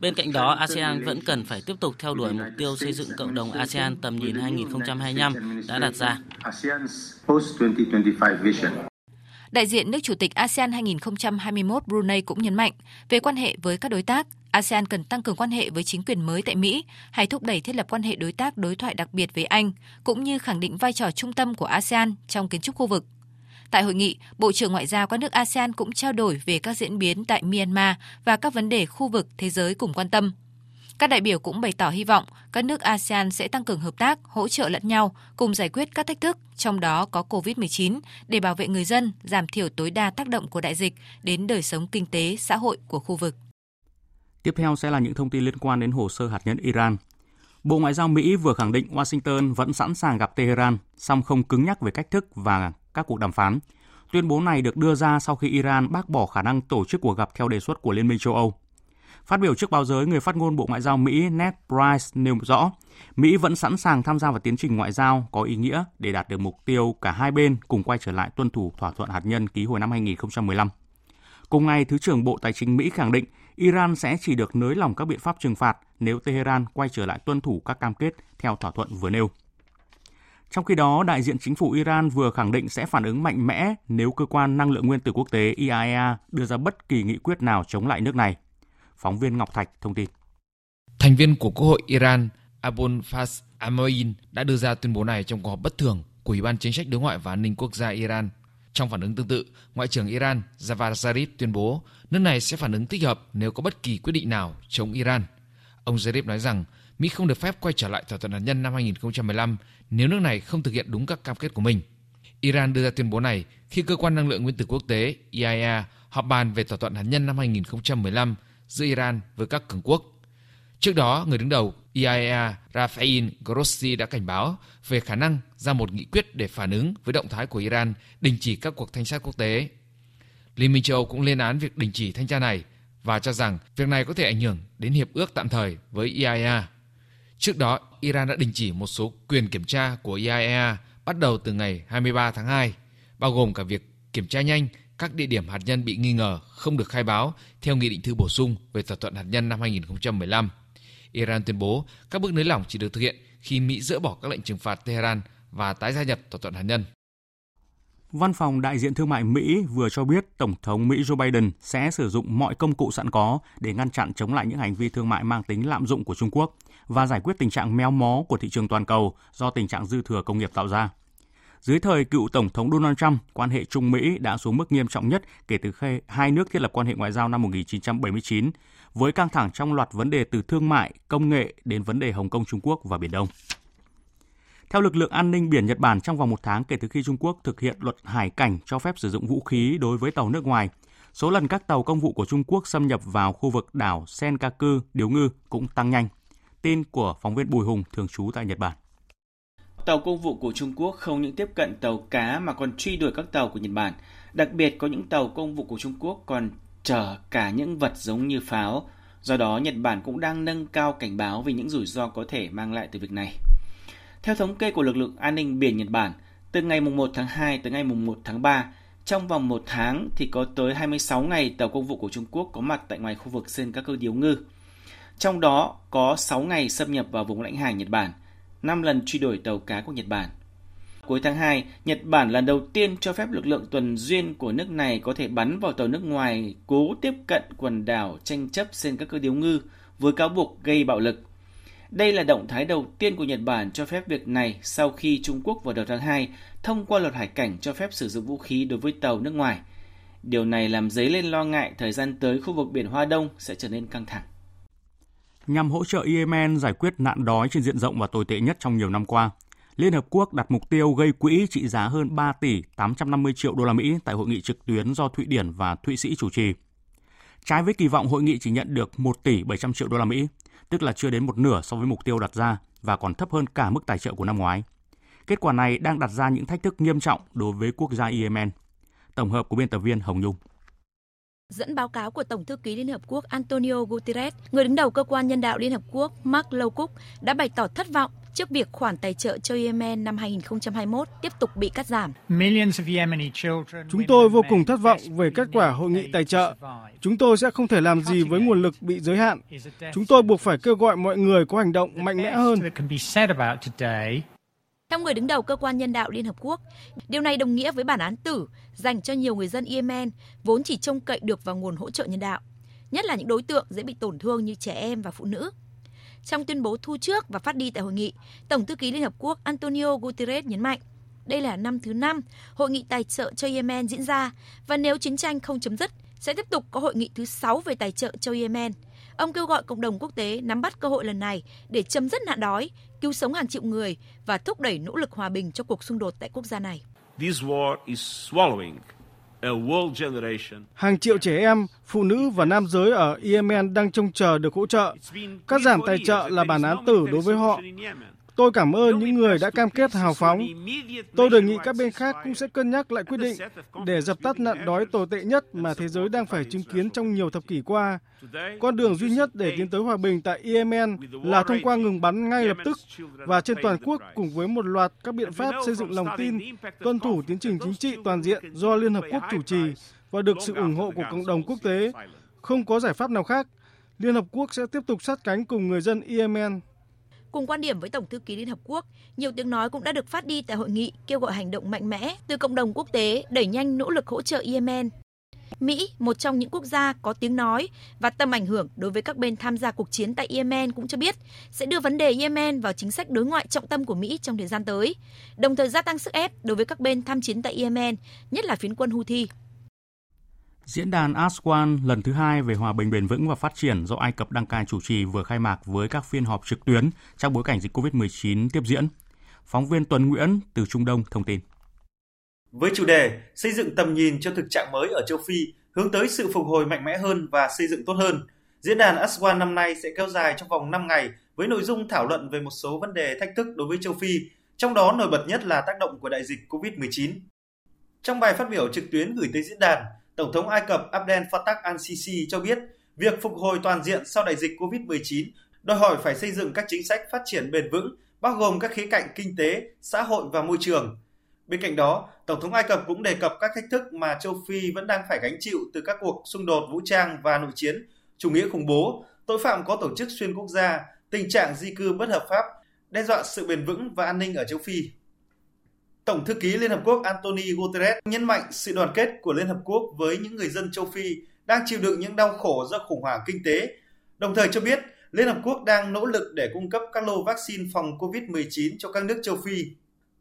Bên cạnh đó, ASEAN vẫn cần phải tiếp tục theo đuổi mục tiêu xây dựng cộng đồng ASEAN tầm nhìn 2025 đã đặt ra. Đại diện nước chủ tịch ASEAN 2021 Brunei cũng nhấn mạnh về quan hệ với các đối tác, ASEAN cần tăng cường quan hệ với chính quyền mới tại Mỹ hay thúc đẩy thiết lập quan hệ đối tác đối thoại đặc biệt với Anh, cũng như khẳng định vai trò trung tâm của ASEAN trong kiến trúc khu vực. Tại hội nghị, Bộ trưởng Ngoại giao các nước ASEAN cũng trao đổi về các diễn biến tại Myanmar và các vấn đề khu vực thế giới cùng quan tâm. Các đại biểu cũng bày tỏ hy vọng các nước ASEAN sẽ tăng cường hợp tác, hỗ trợ lẫn nhau, cùng giải quyết các thách thức, trong đó có COVID-19, để bảo vệ người dân, giảm thiểu tối đa tác động của đại dịch đến đời sống kinh tế, xã hội của khu vực. Tiếp theo sẽ là những thông tin liên quan đến hồ sơ hạt nhân Iran. Bộ Ngoại giao Mỹ vừa khẳng định Washington vẫn sẵn sàng gặp Tehran, song không cứng nhắc về cách thức và các cuộc đàm phán. Tuyên bố này được đưa ra sau khi Iran bác bỏ khả năng tổ chức cuộc gặp theo đề xuất của Liên minh châu Âu. Phát biểu trước báo giới, người phát ngôn Bộ Ngoại giao Mỹ Ned Price nêu rõ, Mỹ vẫn sẵn sàng tham gia vào tiến trình ngoại giao có ý nghĩa để đạt được mục tiêu cả hai bên cùng quay trở lại tuân thủ thỏa thuận hạt nhân ký hồi năm 2015. Cùng ngày, Thứ trưởng Bộ Tài chính Mỹ khẳng định Iran sẽ chỉ được nới lỏng các biện pháp trừng phạt nếu Tehran quay trở lại tuân thủ các cam kết theo thỏa thuận vừa nêu. Trong khi đó, đại diện chính phủ Iran vừa khẳng định sẽ phản ứng mạnh mẽ nếu cơ quan năng lượng nguyên tử quốc tế IAEA đưa ra bất kỳ nghị quyết nào chống lại nước này. Phóng viên Ngọc Thạch thông tin. Thành viên của Quốc hội Iran Abul Faz Amoin đã đưa ra tuyên bố này trong cuộc họp bất thường của Ủy ban Chính sách Đối ngoại và An ninh Quốc gia Iran. Trong phản ứng tương tự, Ngoại trưởng Iran Javad Zarif tuyên bố nước này sẽ phản ứng tích hợp nếu có bất kỳ quyết định nào chống Iran. Ông Zarif nói rằng Mỹ không được phép quay trở lại thỏa thuận hạt nhân năm 2015 nếu nước này không thực hiện đúng các cam kết của mình. Iran đưa ra tuyên bố này khi cơ quan năng lượng nguyên tử quốc tế IAEA họp bàn về thỏa thuận hạt nhân năm 2015 giữa Iran với các cường quốc. Trước đó, người đứng đầu IAEA Rafael Grossi đã cảnh báo về khả năng ra một nghị quyết để phản ứng với động thái của Iran đình chỉ các cuộc thanh sát quốc tế. Liên minh châu Âu cũng lên án việc đình chỉ thanh tra này và cho rằng việc này có thể ảnh hưởng đến hiệp ước tạm thời với IAEA. Trước đó, Iran đã đình chỉ một số quyền kiểm tra của IAEA bắt đầu từ ngày 23 tháng 2, bao gồm cả việc kiểm tra nhanh các địa điểm hạt nhân bị nghi ngờ không được khai báo theo nghị định thư bổ sung về thỏa thuận hạt nhân năm 2015. Iran tuyên bố các bước nới lỏng chỉ được thực hiện khi Mỹ dỡ bỏ các lệnh trừng phạt Tehran và tái gia nhập thỏa thuận hạt nhân. Văn phòng đại diện thương mại Mỹ vừa cho biết Tổng thống Mỹ Joe Biden sẽ sử dụng mọi công cụ sẵn có để ngăn chặn chống lại những hành vi thương mại mang tính lạm dụng của Trung Quốc và giải quyết tình trạng méo mó của thị trường toàn cầu do tình trạng dư thừa công nghiệp tạo ra. Dưới thời cựu Tổng thống Donald Trump, quan hệ Trung Mỹ đã xuống mức nghiêm trọng nhất kể từ khi hai nước thiết lập quan hệ ngoại giao năm 1979, với căng thẳng trong loạt vấn đề từ thương mại, công nghệ đến vấn đề Hồng Kông Trung Quốc và Biển Đông. Theo lực lượng an ninh biển Nhật Bản trong vòng một tháng kể từ khi Trung Quốc thực hiện luật hải cảnh cho phép sử dụng vũ khí đối với tàu nước ngoài, số lần các tàu công vụ của Trung Quốc xâm nhập vào khu vực đảo Senkaku, Điếu Ngư cũng tăng nhanh. Tin của phóng viên Bùi Hùng thường trú tại Nhật Bản. Tàu công vụ của Trung Quốc không những tiếp cận tàu cá mà còn truy đuổi các tàu của Nhật Bản. Đặc biệt có những tàu công vụ của Trung Quốc còn chở cả những vật giống như pháo. Do đó, Nhật Bản cũng đang nâng cao cảnh báo về những rủi ro có thể mang lại từ việc này. Theo thống kê của lực lượng an ninh biển Nhật Bản, từ ngày 1 tháng 2 tới ngày 1 tháng 3, trong vòng một tháng thì có tới 26 ngày tàu công vụ của Trung Quốc có mặt tại ngoài khu vực Senkaku Điếu Ngư. Trong đó có 6 ngày xâm nhập vào vùng lãnh hải Nhật Bản, 5 lần truy đuổi tàu cá của Nhật Bản. Cuối tháng 2, Nhật Bản lần đầu tiên cho phép lực lượng tuần duyên của nước này có thể bắn vào tàu nước ngoài cố tiếp cận quần đảo tranh chấp trên các cơ Điếu Ngư với cáo buộc gây bạo lực. Đây là động thái đầu tiên của Nhật Bản cho phép việc này sau khi Trung Quốc vào đầu tháng 2 thông qua luật hải cảnh cho phép sử dụng vũ khí đối với tàu nước ngoài. Điều này làm dấy lên lo ngại thời gian tới khu vực biển Hoa Đông sẽ trở nên căng thẳng. Nhằm hỗ trợ Yemen giải quyết nạn đói trên diện rộng và tồi tệ nhất trong nhiều năm qua, Liên Hợp Quốc đặt mục tiêu gây quỹ trị giá hơn 3 tỷ 850 triệu đô la Mỹ tại hội nghị trực tuyến do Thụy Điển và Thụy Sĩ chủ trì. Trái với kỳ vọng hội nghị chỉ nhận được 1 tỷ 700 triệu đô la Mỹ, tức là chưa đến một nửa so với mục tiêu đặt ra và còn thấp hơn cả mức tài trợ của năm ngoái. Kết quả này đang đặt ra những thách thức nghiêm trọng đối với quốc gia Yemen. Tổng hợp của biên tập viên Hồng Nhung. Dẫn báo cáo của Tổng thư ký Liên Hợp Quốc Antonio Guterres, người đứng đầu cơ quan nhân đạo Liên Hợp Quốc Mark Lowcock đã bày tỏ thất vọng trước việc khoản tài trợ cho Yemen năm 2021 tiếp tục bị cắt giảm. Chúng tôi vô cùng thất vọng về kết quả hội nghị tài trợ. Chúng tôi sẽ không thể làm gì với nguồn lực bị giới hạn. Chúng tôi buộc phải kêu gọi mọi người có hành động mạnh mẽ hơn. Theo người đứng đầu cơ quan nhân đạo Liên Hợp Quốc, điều này đồng nghĩa với bản án tử dành cho nhiều người dân Yemen vốn chỉ trông cậy được vào nguồn hỗ trợ nhân đạo, nhất là những đối tượng dễ bị tổn thương như trẻ em và phụ nữ. Trong tuyên bố thu trước và phát đi tại hội nghị, Tổng thư ký Liên Hợp Quốc Antonio Guterres nhấn mạnh, đây là năm thứ năm hội nghị tài trợ cho Yemen diễn ra và nếu chiến tranh không chấm dứt, sẽ tiếp tục có hội nghị thứ 6 về tài trợ cho Yemen. Ông kêu gọi cộng đồng quốc tế nắm bắt cơ hội lần này để chấm dứt nạn đói, cứu sống hàng triệu người và thúc đẩy nỗ lực hòa bình cho cuộc xung đột tại quốc gia này. This war is swallowing Hàng triệu trẻ em, phụ nữ và nam giới ở Yemen đang trông chờ được hỗ trợ. Cắt giảm tài trợ là bản án tử đối với họ. Tôi cảm ơn những người đã cam kết hào phóng. Tôi đề nghị các bên khác cũng sẽ cân nhắc lại quyết định để dập tắt nạn đói tồi tệ nhất mà thế giới đang phải chứng kiến trong nhiều thập kỷ qua. Con đường duy nhất để tiến tới hòa bình tại Yemen là thông qua ngừng bắn ngay lập tức và trên toàn quốc cùng với một loạt các biện pháp xây dựng lòng tin, tuân thủ tiến trình chính trị toàn diện do Liên Hợp Quốc chủ trì và được sự ủng hộ của cộng đồng quốc tế. Không có giải pháp nào khác. Liên Hợp Quốc sẽ tiếp tục sát cánh cùng người dân Yemen. Cùng quan điểm với Tổng thư ký Liên Hợp Quốc, nhiều tiếng nói cũng đã được phát đi tại hội nghị kêu gọi hành động mạnh mẽ từ cộng đồng quốc tế đẩy nhanh nỗ lực hỗ trợ Yemen. Mỹ, một trong những quốc gia có tiếng nói và tầm ảnh hưởng đối với các bên tham gia cuộc chiến tại Yemen cũng cho biết sẽ đưa vấn đề Yemen vào chính sách đối ngoại trọng tâm của Mỹ trong thời gian tới, đồng thời gia tăng sức ép đối với các bên tham chiến tại Yemen, nhất là phiến quân Houthi. Diễn đàn Aswan lần thứ hai về hòa bình bền vững và phát triển do Ai Cập đăng cai chủ trì vừa khai mạc với các phiên họp trực tuyến trong bối cảnh dịch COVID-19 tiếp diễn. Phóng viên Tuấn Nguyễn từ Trung Đông thông tin. Với chủ đề xây dựng tầm nhìn cho thực trạng mới ở châu Phi, hướng tới sự phục hồi mạnh mẽ hơn và xây dựng tốt hơn, diễn đàn Aswan năm nay sẽ kéo dài trong vòng 5 ngày với nội dung thảo luận về một số vấn đề thách thức đối với châu Phi, trong đó nổi bật nhất là tác động của đại dịch COVID-19. Trong bài phát biểu trực tuyến gửi tới diễn đàn, Tổng thống Ai Cập Abdel Fattah al-Sisi cho biết việc phục hồi toàn diện sau đại dịch COVID-19 đòi hỏi phải xây dựng các chính sách phát triển bền vững, bao gồm các khía cạnh kinh tế, xã hội và môi trường. Bên cạnh đó, Tổng thống Ai Cập cũng đề cập các thách thức mà châu Phi vẫn đang phải gánh chịu từ các cuộc xung đột vũ trang và nội chiến, chủ nghĩa khủng bố, tội phạm có tổ chức xuyên quốc gia, tình trạng di cư bất hợp pháp, đe dọa sự bền vững và an ninh ở châu Phi. Tổng thư ký Liên Hợp Quốc Anthony Guterres nhấn mạnh sự đoàn kết của Liên Hợp Quốc với những người dân châu Phi đang chịu đựng những đau khổ do khủng hoảng kinh tế, đồng thời cho biết Liên Hợp Quốc đang nỗ lực để cung cấp các lô vaccine phòng COVID-19 cho các nước châu Phi.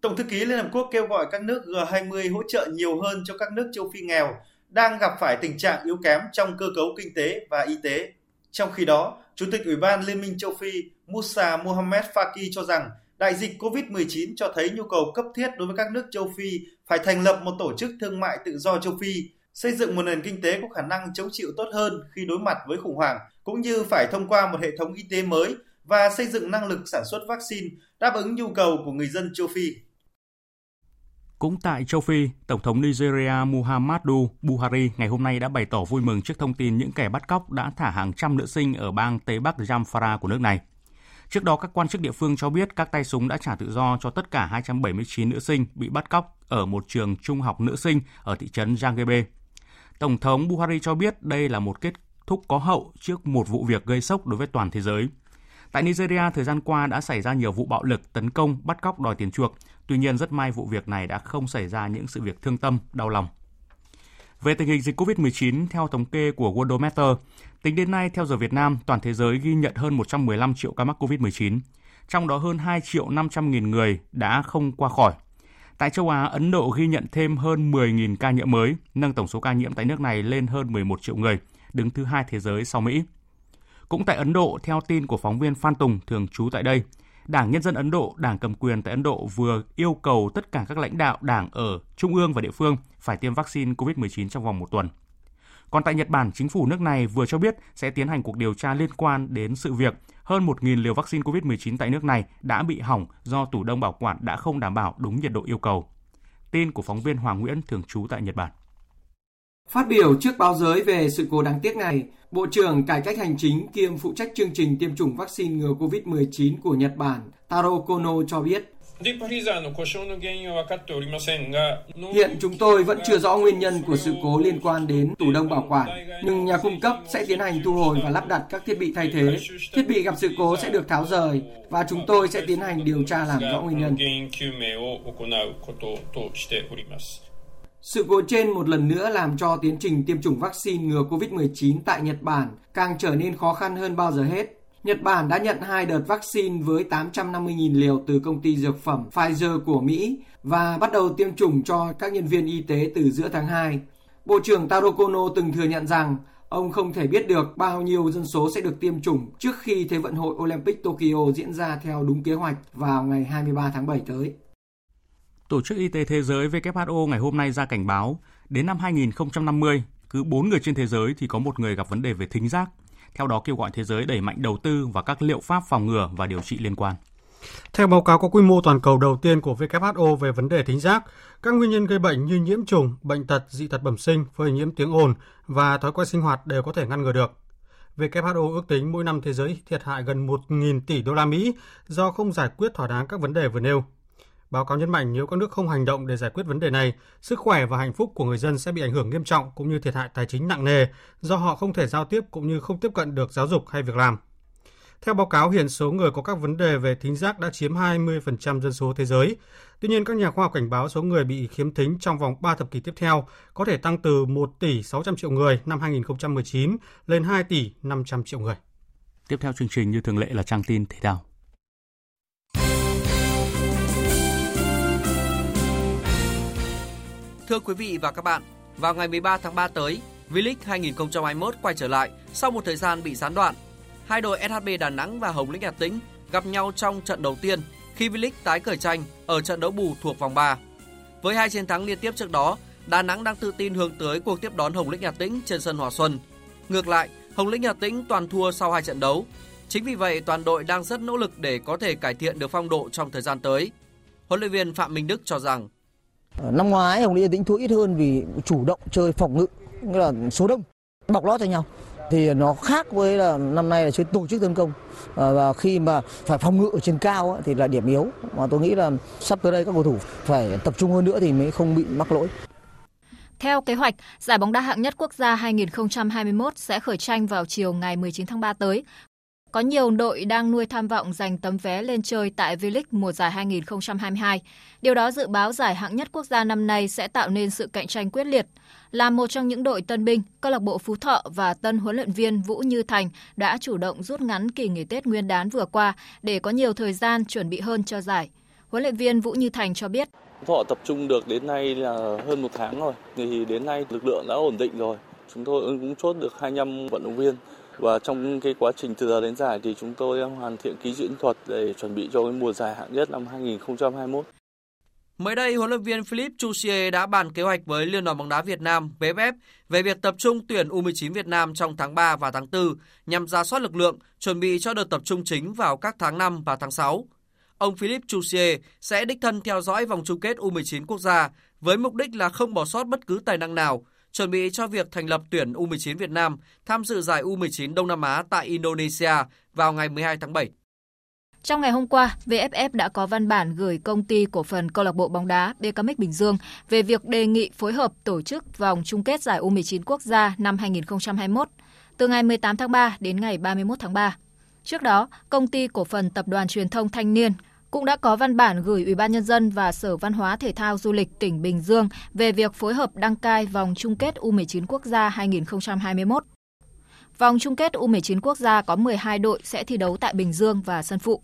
Tổng thư ký Liên Hợp Quốc kêu gọi các nước G20 hỗ trợ nhiều hơn cho các nước châu Phi nghèo đang gặp phải tình trạng yếu kém trong cơ cấu kinh tế và y tế. Trong khi đó, Chủ tịch Ủy ban Liên minh châu Phi Musa Mohamed Faki cho rằng đại dịch COVID-19 cho thấy nhu cầu cấp thiết đối với các nước châu Phi phải thành lập một tổ chức thương mại tự do châu Phi, xây dựng một nền kinh tế có khả năng chống chịu tốt hơn khi đối mặt với khủng hoảng, cũng như phải thông qua một hệ thống y tế mới và xây dựng năng lực sản xuất vaccine đáp ứng nhu cầu của người dân châu Phi. Cũng tại châu Phi, Tổng thống Nigeria Muhammadu Buhari ngày hôm nay đã bày tỏ vui mừng trước thông tin những kẻ bắt cóc đã thả hàng trăm nữ sinh ở bang Tây Bắc Jamfara của nước này. Trước đó, các quan chức địa phương cho biết các tay súng đã trả tự do cho tất cả 279 nữ sinh bị bắt cóc ở một trường trung học nữ sinh ở thị trấn Jangebe. Tổng thống Buhari cho biết đây là một kết thúc có hậu trước một vụ việc gây sốc đối với toàn thế giới. Tại Nigeria, thời gian qua đã xảy ra nhiều vụ bạo lực, tấn công, bắt cóc đòi tiền chuộc. Tuy nhiên, rất may vụ việc này đã không xảy ra những sự việc thương tâm, đau lòng. Về tình hình dịch COVID-19, theo thống kê của Worldometer, tính đến nay theo giờ Việt Nam, toàn thế giới ghi nhận hơn 115 triệu ca mắc COVID-19, trong đó hơn 2 triệu 500 nghìn người đã không qua khỏi. Tại châu Á, Ấn Độ ghi nhận thêm hơn 10.000 ca nhiễm mới, nâng tổng số ca nhiễm tại nước này lên hơn 11 triệu người, đứng thứ hai thế giới sau Mỹ. Cũng tại Ấn Độ, theo tin của phóng viên Phan Tùng thường trú tại đây, Đảng Nhân dân Ấn Độ, đảng cầm quyền tại Ấn Độ vừa yêu cầu tất cả các lãnh đạo đảng ở trung ương và địa phương phải tiêm vaccine COVID-19 trong vòng một tuần. Còn tại Nhật Bản, chính phủ nước này vừa cho biết sẽ tiến hành cuộc điều tra liên quan đến sự việc hơn 1.000 liều vaccine COVID-19 tại nước này đã bị hỏng do tủ đông bảo quản đã không đảm bảo đúng nhiệt độ yêu cầu. Tin của phóng viên Hoàng Nguyễn thường trú tại Nhật Bản. Phát biểu trước báo giới về sự cố đáng tiếc này, Bộ trưởng Cải cách Hành chính kiêm phụ trách chương trình tiêm chủng vaccine ngừa COVID-19 của Nhật Bản Taro Kono cho biết, Hiện chúng tôi vẫn chưa rõ nguyên nhân của sự cố liên quan đến tủ đông bảo quản, nhưng nhà cung cấp sẽ tiến hành thu hồi và lắp đặt các thiết bị thay thế. Thiết bị gặp sự cố sẽ được tháo rời và chúng tôi sẽ tiến hành điều tra làm rõ nguyên nhân. Sự cố trên một lần nữa làm cho tiến trình tiêm chủng vaccine ngừa COVID-19 tại Nhật Bản càng trở nên khó khăn hơn bao giờ hết. Nhật Bản đã nhận hai đợt vaccine với 850.000 liều từ công ty dược phẩm Pfizer của Mỹ và bắt đầu tiêm chủng cho các nhân viên y tế từ giữa tháng 2. Bộ trưởng Taro Kono từng thừa nhận rằng ông không thể biết được bao nhiêu dân số sẽ được tiêm chủng trước khi Thế vận hội Olympic Tokyo diễn ra theo đúng kế hoạch vào ngày 23 tháng 7 tới. Tổ chức Y tế Thế giới WHO ngày hôm nay ra cảnh báo, đến năm 2050, cứ 4 người trên thế giới thì có một người gặp vấn đề về thính giác. Theo đó kêu gọi thế giới đẩy mạnh đầu tư và các liệu pháp phòng ngừa và điều trị liên quan. Theo báo cáo có quy mô toàn cầu đầu tiên của WHO về vấn đề thính giác, các nguyên nhân gây bệnh như nhiễm trùng, bệnh tật, dị tật bẩm sinh, phơi nhiễm tiếng ồn và thói quen sinh hoạt đều có thể ngăn ngừa được. WHO ước tính mỗi năm thế giới thiệt hại gần 1.000 tỷ đô la Mỹ do không giải quyết thỏa đáng các vấn đề vừa nêu. Báo cáo nhấn mạnh nếu các nước không hành động để giải quyết vấn đề này, sức khỏe và hạnh phúc của người dân sẽ bị ảnh hưởng nghiêm trọng cũng như thiệt hại tài chính nặng nề do họ không thể giao tiếp cũng như không tiếp cận được giáo dục hay việc làm. Theo báo cáo, hiện số người có các vấn đề về thính giác đã chiếm 20% dân số thế giới. Tuy nhiên, các nhà khoa học cảnh báo số người bị khiếm thính trong vòng 3 thập kỷ tiếp theo có thể tăng từ 1 tỷ 600 triệu người năm 2019 lên 2 tỷ 500 triệu người. Tiếp theo chương trình như thường lệ là trang tin thể thao. Thưa quý vị và các bạn, vào ngày 13 tháng 3 tới, V-League 2021 quay trở lại sau một thời gian bị gián đoạn. Hai đội SHB Đà Nẵng và Hồng Lĩnh Hà Tĩnh gặp nhau trong trận đầu tiên khi V-League tái khởi tranh ở trận đấu bù thuộc vòng 3. Với hai chiến thắng liên tiếp trước đó, Đà Nẵng đang tự tin hướng tới cuộc tiếp đón Hồng Lĩnh Hà Tĩnh trên sân Hòa Xuân. Ngược lại, Hồng Lĩnh Hà Tĩnh toàn thua sau hai trận đấu. Chính vì vậy, toàn đội đang rất nỗ lực để có thể cải thiện được phong độ trong thời gian tới. Huấn luyện viên Phạm Minh Đức cho rằng Ờ, năm ngoái Hồng Lĩnh Hà Tĩnh thua ít hơn vì chủ động chơi phòng ngự nghĩa là số đông bọc lót cho nhau thì nó khác với là năm nay là chơi tổ chức tấn công à, và khi mà phải phòng ngự ở trên cao thì là điểm yếu mà tôi nghĩ là sắp tới đây các cầu thủ phải tập trung hơn nữa thì mới không bị mắc lỗi. Theo kế hoạch, giải bóng đá hạng nhất quốc gia 2021 sẽ khởi tranh vào chiều ngày 19 tháng 3 tới. Có nhiều đội đang nuôi tham vọng giành tấm vé lên chơi tại V-League mùa giải 2022. Điều đó dự báo giải hạng nhất quốc gia năm nay sẽ tạo nên sự cạnh tranh quyết liệt. Là một trong những đội tân binh, câu lạc bộ Phú Thọ và tân huấn luyện viên Vũ Như Thành đã chủ động rút ngắn kỳ nghỉ Tết Nguyên đán vừa qua để có nhiều thời gian chuẩn bị hơn cho giải. Huấn luyện viên Vũ Như Thành cho biết. Thọ tập trung được đến nay là hơn một tháng rồi, thì đến nay lực lượng đã ổn định rồi. Chúng tôi cũng chốt được 25 vận động viên và trong cái quá trình từ giờ đến giải thì chúng tôi đang hoàn thiện ký diễn thuật để chuẩn bị cho cái mùa giải hạng nhất năm 2021. Mới đây, huấn luyện viên Philip Chusier đã bàn kế hoạch với Liên đoàn bóng đá Việt Nam VFF về việc tập trung tuyển U19 Việt Nam trong tháng 3 và tháng 4 nhằm ra soát lực lượng, chuẩn bị cho đợt tập trung chính vào các tháng 5 và tháng 6. Ông Philip Chusier sẽ đích thân theo dõi vòng chung kết U19 quốc gia với mục đích là không bỏ sót bất cứ tài năng nào, chuẩn bị cho việc thành lập tuyển U19 Việt Nam tham dự giải U19 Đông Nam Á tại Indonesia vào ngày 12 tháng 7. Trong ngày hôm qua, VFF đã có văn bản gửi công ty cổ phần câu lạc bộ bóng đá BKMX Bình Dương về việc đề nghị phối hợp tổ chức vòng chung kết giải U19 quốc gia năm 2021 từ ngày 18 tháng 3 đến ngày 31 tháng 3. Trước đó, công ty cổ phần tập đoàn truyền thông Thanh niên cũng đã có văn bản gửi Ủy ban nhân dân và Sở Văn hóa Thể thao Du lịch tỉnh Bình Dương về việc phối hợp đăng cai vòng chung kết U19 quốc gia 2021. Vòng chung kết U19 quốc gia có 12 đội sẽ thi đấu tại Bình Dương và Sân Phụ.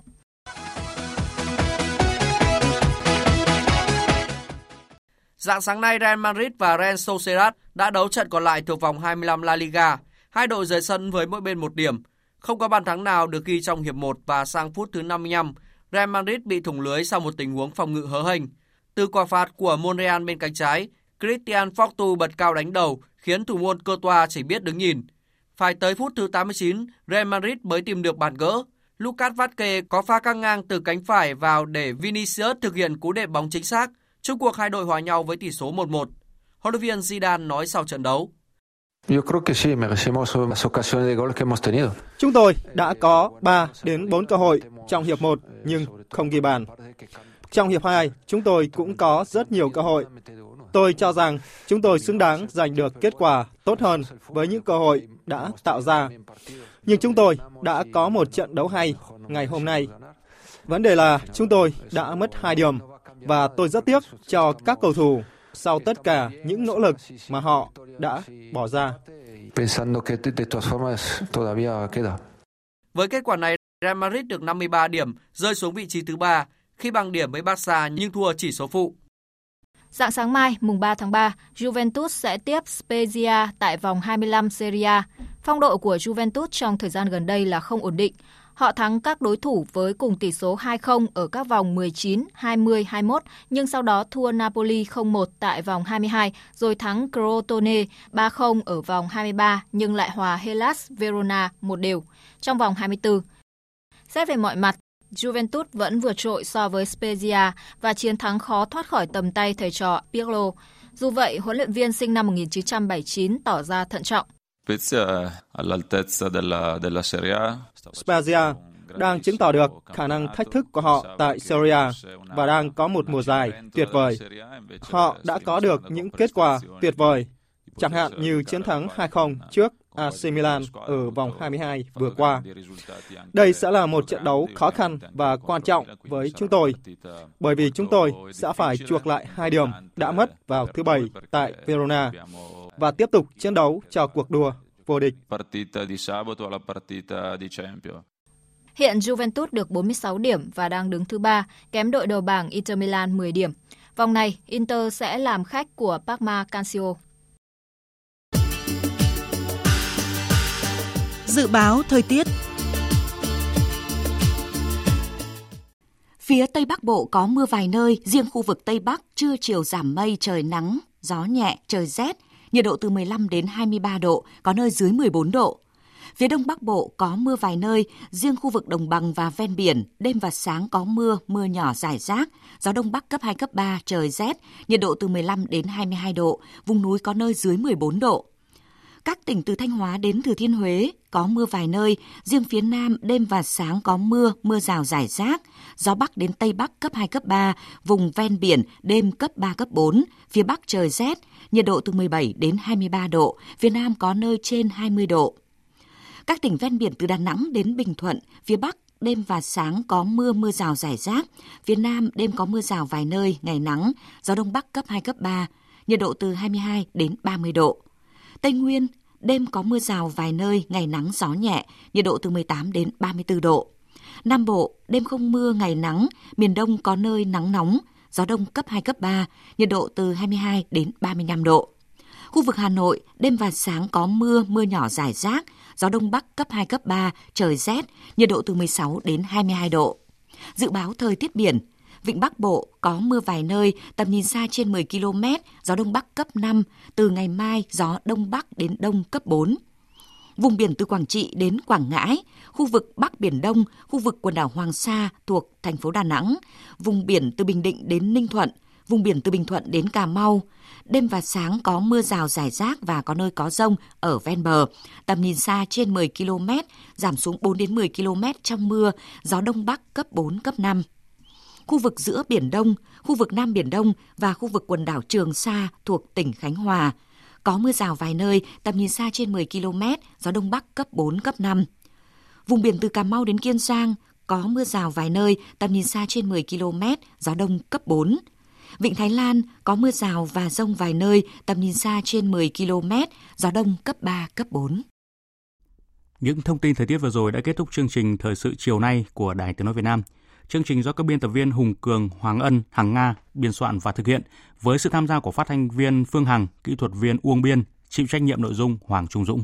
Dạng sáng nay, Real Madrid và Real Sociedad đã đấu trận còn lại thuộc vòng 25 La Liga. Hai đội rời sân với mỗi bên một điểm. Không có bàn thắng nào được ghi trong hiệp 1 và sang phút thứ 55, Real Madrid bị thủng lưới sau một tình huống phòng ngự hớ hênh. Từ quả phạt của Monreal bên cánh trái, Christian Fortu bật cao đánh đầu, khiến thủ môn Courtois chỉ biết đứng nhìn. Phải tới phút thứ 89, Real Madrid mới tìm được bàn gỡ. Lucas Vazquez có pha căng ngang từ cánh phải vào để Vinicius thực hiện cú đệm bóng chính xác. Trung cuộc hai đội hòa nhau với tỷ số 1-1. Huấn luyện viên Zidane nói sau trận đấu. Chúng tôi đã có 3 đến 4 cơ hội trong hiệp 1 nhưng không ghi bàn. Trong hiệp 2, chúng tôi cũng có rất nhiều cơ hội. Tôi cho rằng chúng tôi xứng đáng giành được kết quả tốt hơn với những cơ hội đã tạo ra. Nhưng chúng tôi đã có một trận đấu hay ngày hôm nay. Vấn đề là chúng tôi đã mất hai điểm và tôi rất tiếc cho các cầu thủ sau tất cả những nỗ lực mà họ đã bỏ ra. Với kết quả này, Real Madrid được 53 điểm, rơi xuống vị trí thứ 3 khi bằng điểm với Barca nhưng thua chỉ số phụ. Dạng sáng mai, mùng 3 tháng 3, Juventus sẽ tiếp Spezia tại vòng 25 Serie A. Phong độ của Juventus trong thời gian gần đây là không ổn định. Họ thắng các đối thủ với cùng tỷ số 2-0 ở các vòng 19, 20, 21, nhưng sau đó thua Napoli 0-1 tại vòng 22, rồi thắng Crotone 3-0 ở vòng 23, nhưng lại hòa Hellas Verona một đều trong vòng 24. Xét về mọi mặt, Juventus vẫn vượt trội so với Spezia và chiến thắng khó thoát khỏi tầm tay thầy trò Pirlo. Dù vậy, huấn luyện viên sinh năm 1979 tỏ ra thận trọng. Spezia đang chứng tỏ được khả năng thách thức của họ tại Serie A và đang có một mùa giải tuyệt vời. Họ đã có được những kết quả tuyệt vời, chẳng hạn như chiến thắng 2-0 trước AC Milan ở vòng 22 vừa qua. Đây sẽ là một trận đấu khó khăn và quan trọng với chúng tôi, bởi vì chúng tôi sẽ phải chuộc lại hai điểm đã mất vào thứ Bảy tại Verona và tiếp tục chiến đấu cho cuộc đua vô địch. Hiện Juventus được 46 điểm và đang đứng thứ ba, kém đội đầu bảng Inter Milan 10 điểm. Vòng này, Inter sẽ làm khách của Parma Calcio. Dự báo thời tiết Phía Tây Bắc Bộ có mưa vài nơi, riêng khu vực Tây Bắc trưa chiều giảm mây, trời nắng, gió nhẹ, trời rét, nhiệt độ từ 15 đến 23 độ, có nơi dưới 14 độ. Phía Đông Bắc Bộ có mưa vài nơi, riêng khu vực đồng bằng và ven biển, đêm và sáng có mưa, mưa nhỏ rải rác, gió Đông Bắc cấp 2, cấp 3, trời rét, nhiệt độ từ 15 đến 22 độ, vùng núi có nơi dưới 14 độ. Các tỉnh từ Thanh Hóa đến Thừa Thiên Huế có mưa vài nơi, riêng phía Nam đêm và sáng có mưa, mưa rào rải rác, gió Bắc đến Tây Bắc cấp 2, cấp 3, vùng ven biển đêm cấp 3, cấp 4, phía Bắc trời rét, nhiệt độ từ 17 đến 23 độ, phía Nam có nơi trên 20 độ. Các tỉnh ven biển từ Đà Nẵng đến Bình Thuận, phía Bắc đêm và sáng có mưa mưa rào rải rác, phía Nam đêm có mưa rào vài nơi, ngày nắng, gió Đông Bắc cấp 2, cấp 3, nhiệt độ từ 22 đến 30 độ. Tây Nguyên, đêm có mưa rào vài nơi, ngày nắng gió nhẹ, nhiệt độ từ 18 đến 34 độ. Nam Bộ, đêm không mưa, ngày nắng, miền Đông có nơi nắng nóng, gió đông cấp 2, cấp 3, nhiệt độ từ 22 đến 35 độ. Khu vực Hà Nội, đêm và sáng có mưa, mưa nhỏ rải rác, gió đông bắc cấp 2, cấp 3, trời rét, nhiệt độ từ 16 đến 22 độ. Dự báo thời tiết biển, Vịnh Bắc Bộ có mưa vài nơi, tầm nhìn xa trên 10 km, gió Đông Bắc cấp 5, từ ngày mai gió Đông Bắc đến Đông cấp 4. Vùng biển từ Quảng Trị đến Quảng Ngãi, khu vực Bắc Biển Đông, khu vực quần đảo Hoàng Sa thuộc thành phố Đà Nẵng, vùng biển từ Bình Định đến Ninh Thuận, vùng biển từ Bình Thuận đến Cà Mau. Đêm và sáng có mưa rào rải rác và có nơi có rông ở ven bờ. Tầm nhìn xa trên 10 km, giảm xuống 4 đến 10 km trong mưa, gió Đông Bắc cấp 4, cấp 5 khu vực giữa Biển Đông, khu vực Nam Biển Đông và khu vực quần đảo Trường Sa thuộc tỉnh Khánh Hòa. Có mưa rào vài nơi, tầm nhìn xa trên 10 km, gió Đông Bắc cấp 4, cấp 5. Vùng biển từ Cà Mau đến Kiên Giang có mưa rào vài nơi, tầm nhìn xa trên 10 km, gió Đông cấp 4. Vịnh Thái Lan có mưa rào và rông vài nơi, tầm nhìn xa trên 10 km, gió Đông cấp 3, cấp 4. Những thông tin thời tiết vừa rồi đã kết thúc chương trình Thời sự chiều nay của Đài Tiếng Nói Việt Nam. Chương trình do các biên tập viên Hùng Cường, Hoàng Ân, Hằng Nga biên soạn và thực hiện với sự tham gia của phát thanh viên Phương Hằng, kỹ thuật viên Uông Biên, chịu trách nhiệm nội dung Hoàng Trung Dũng.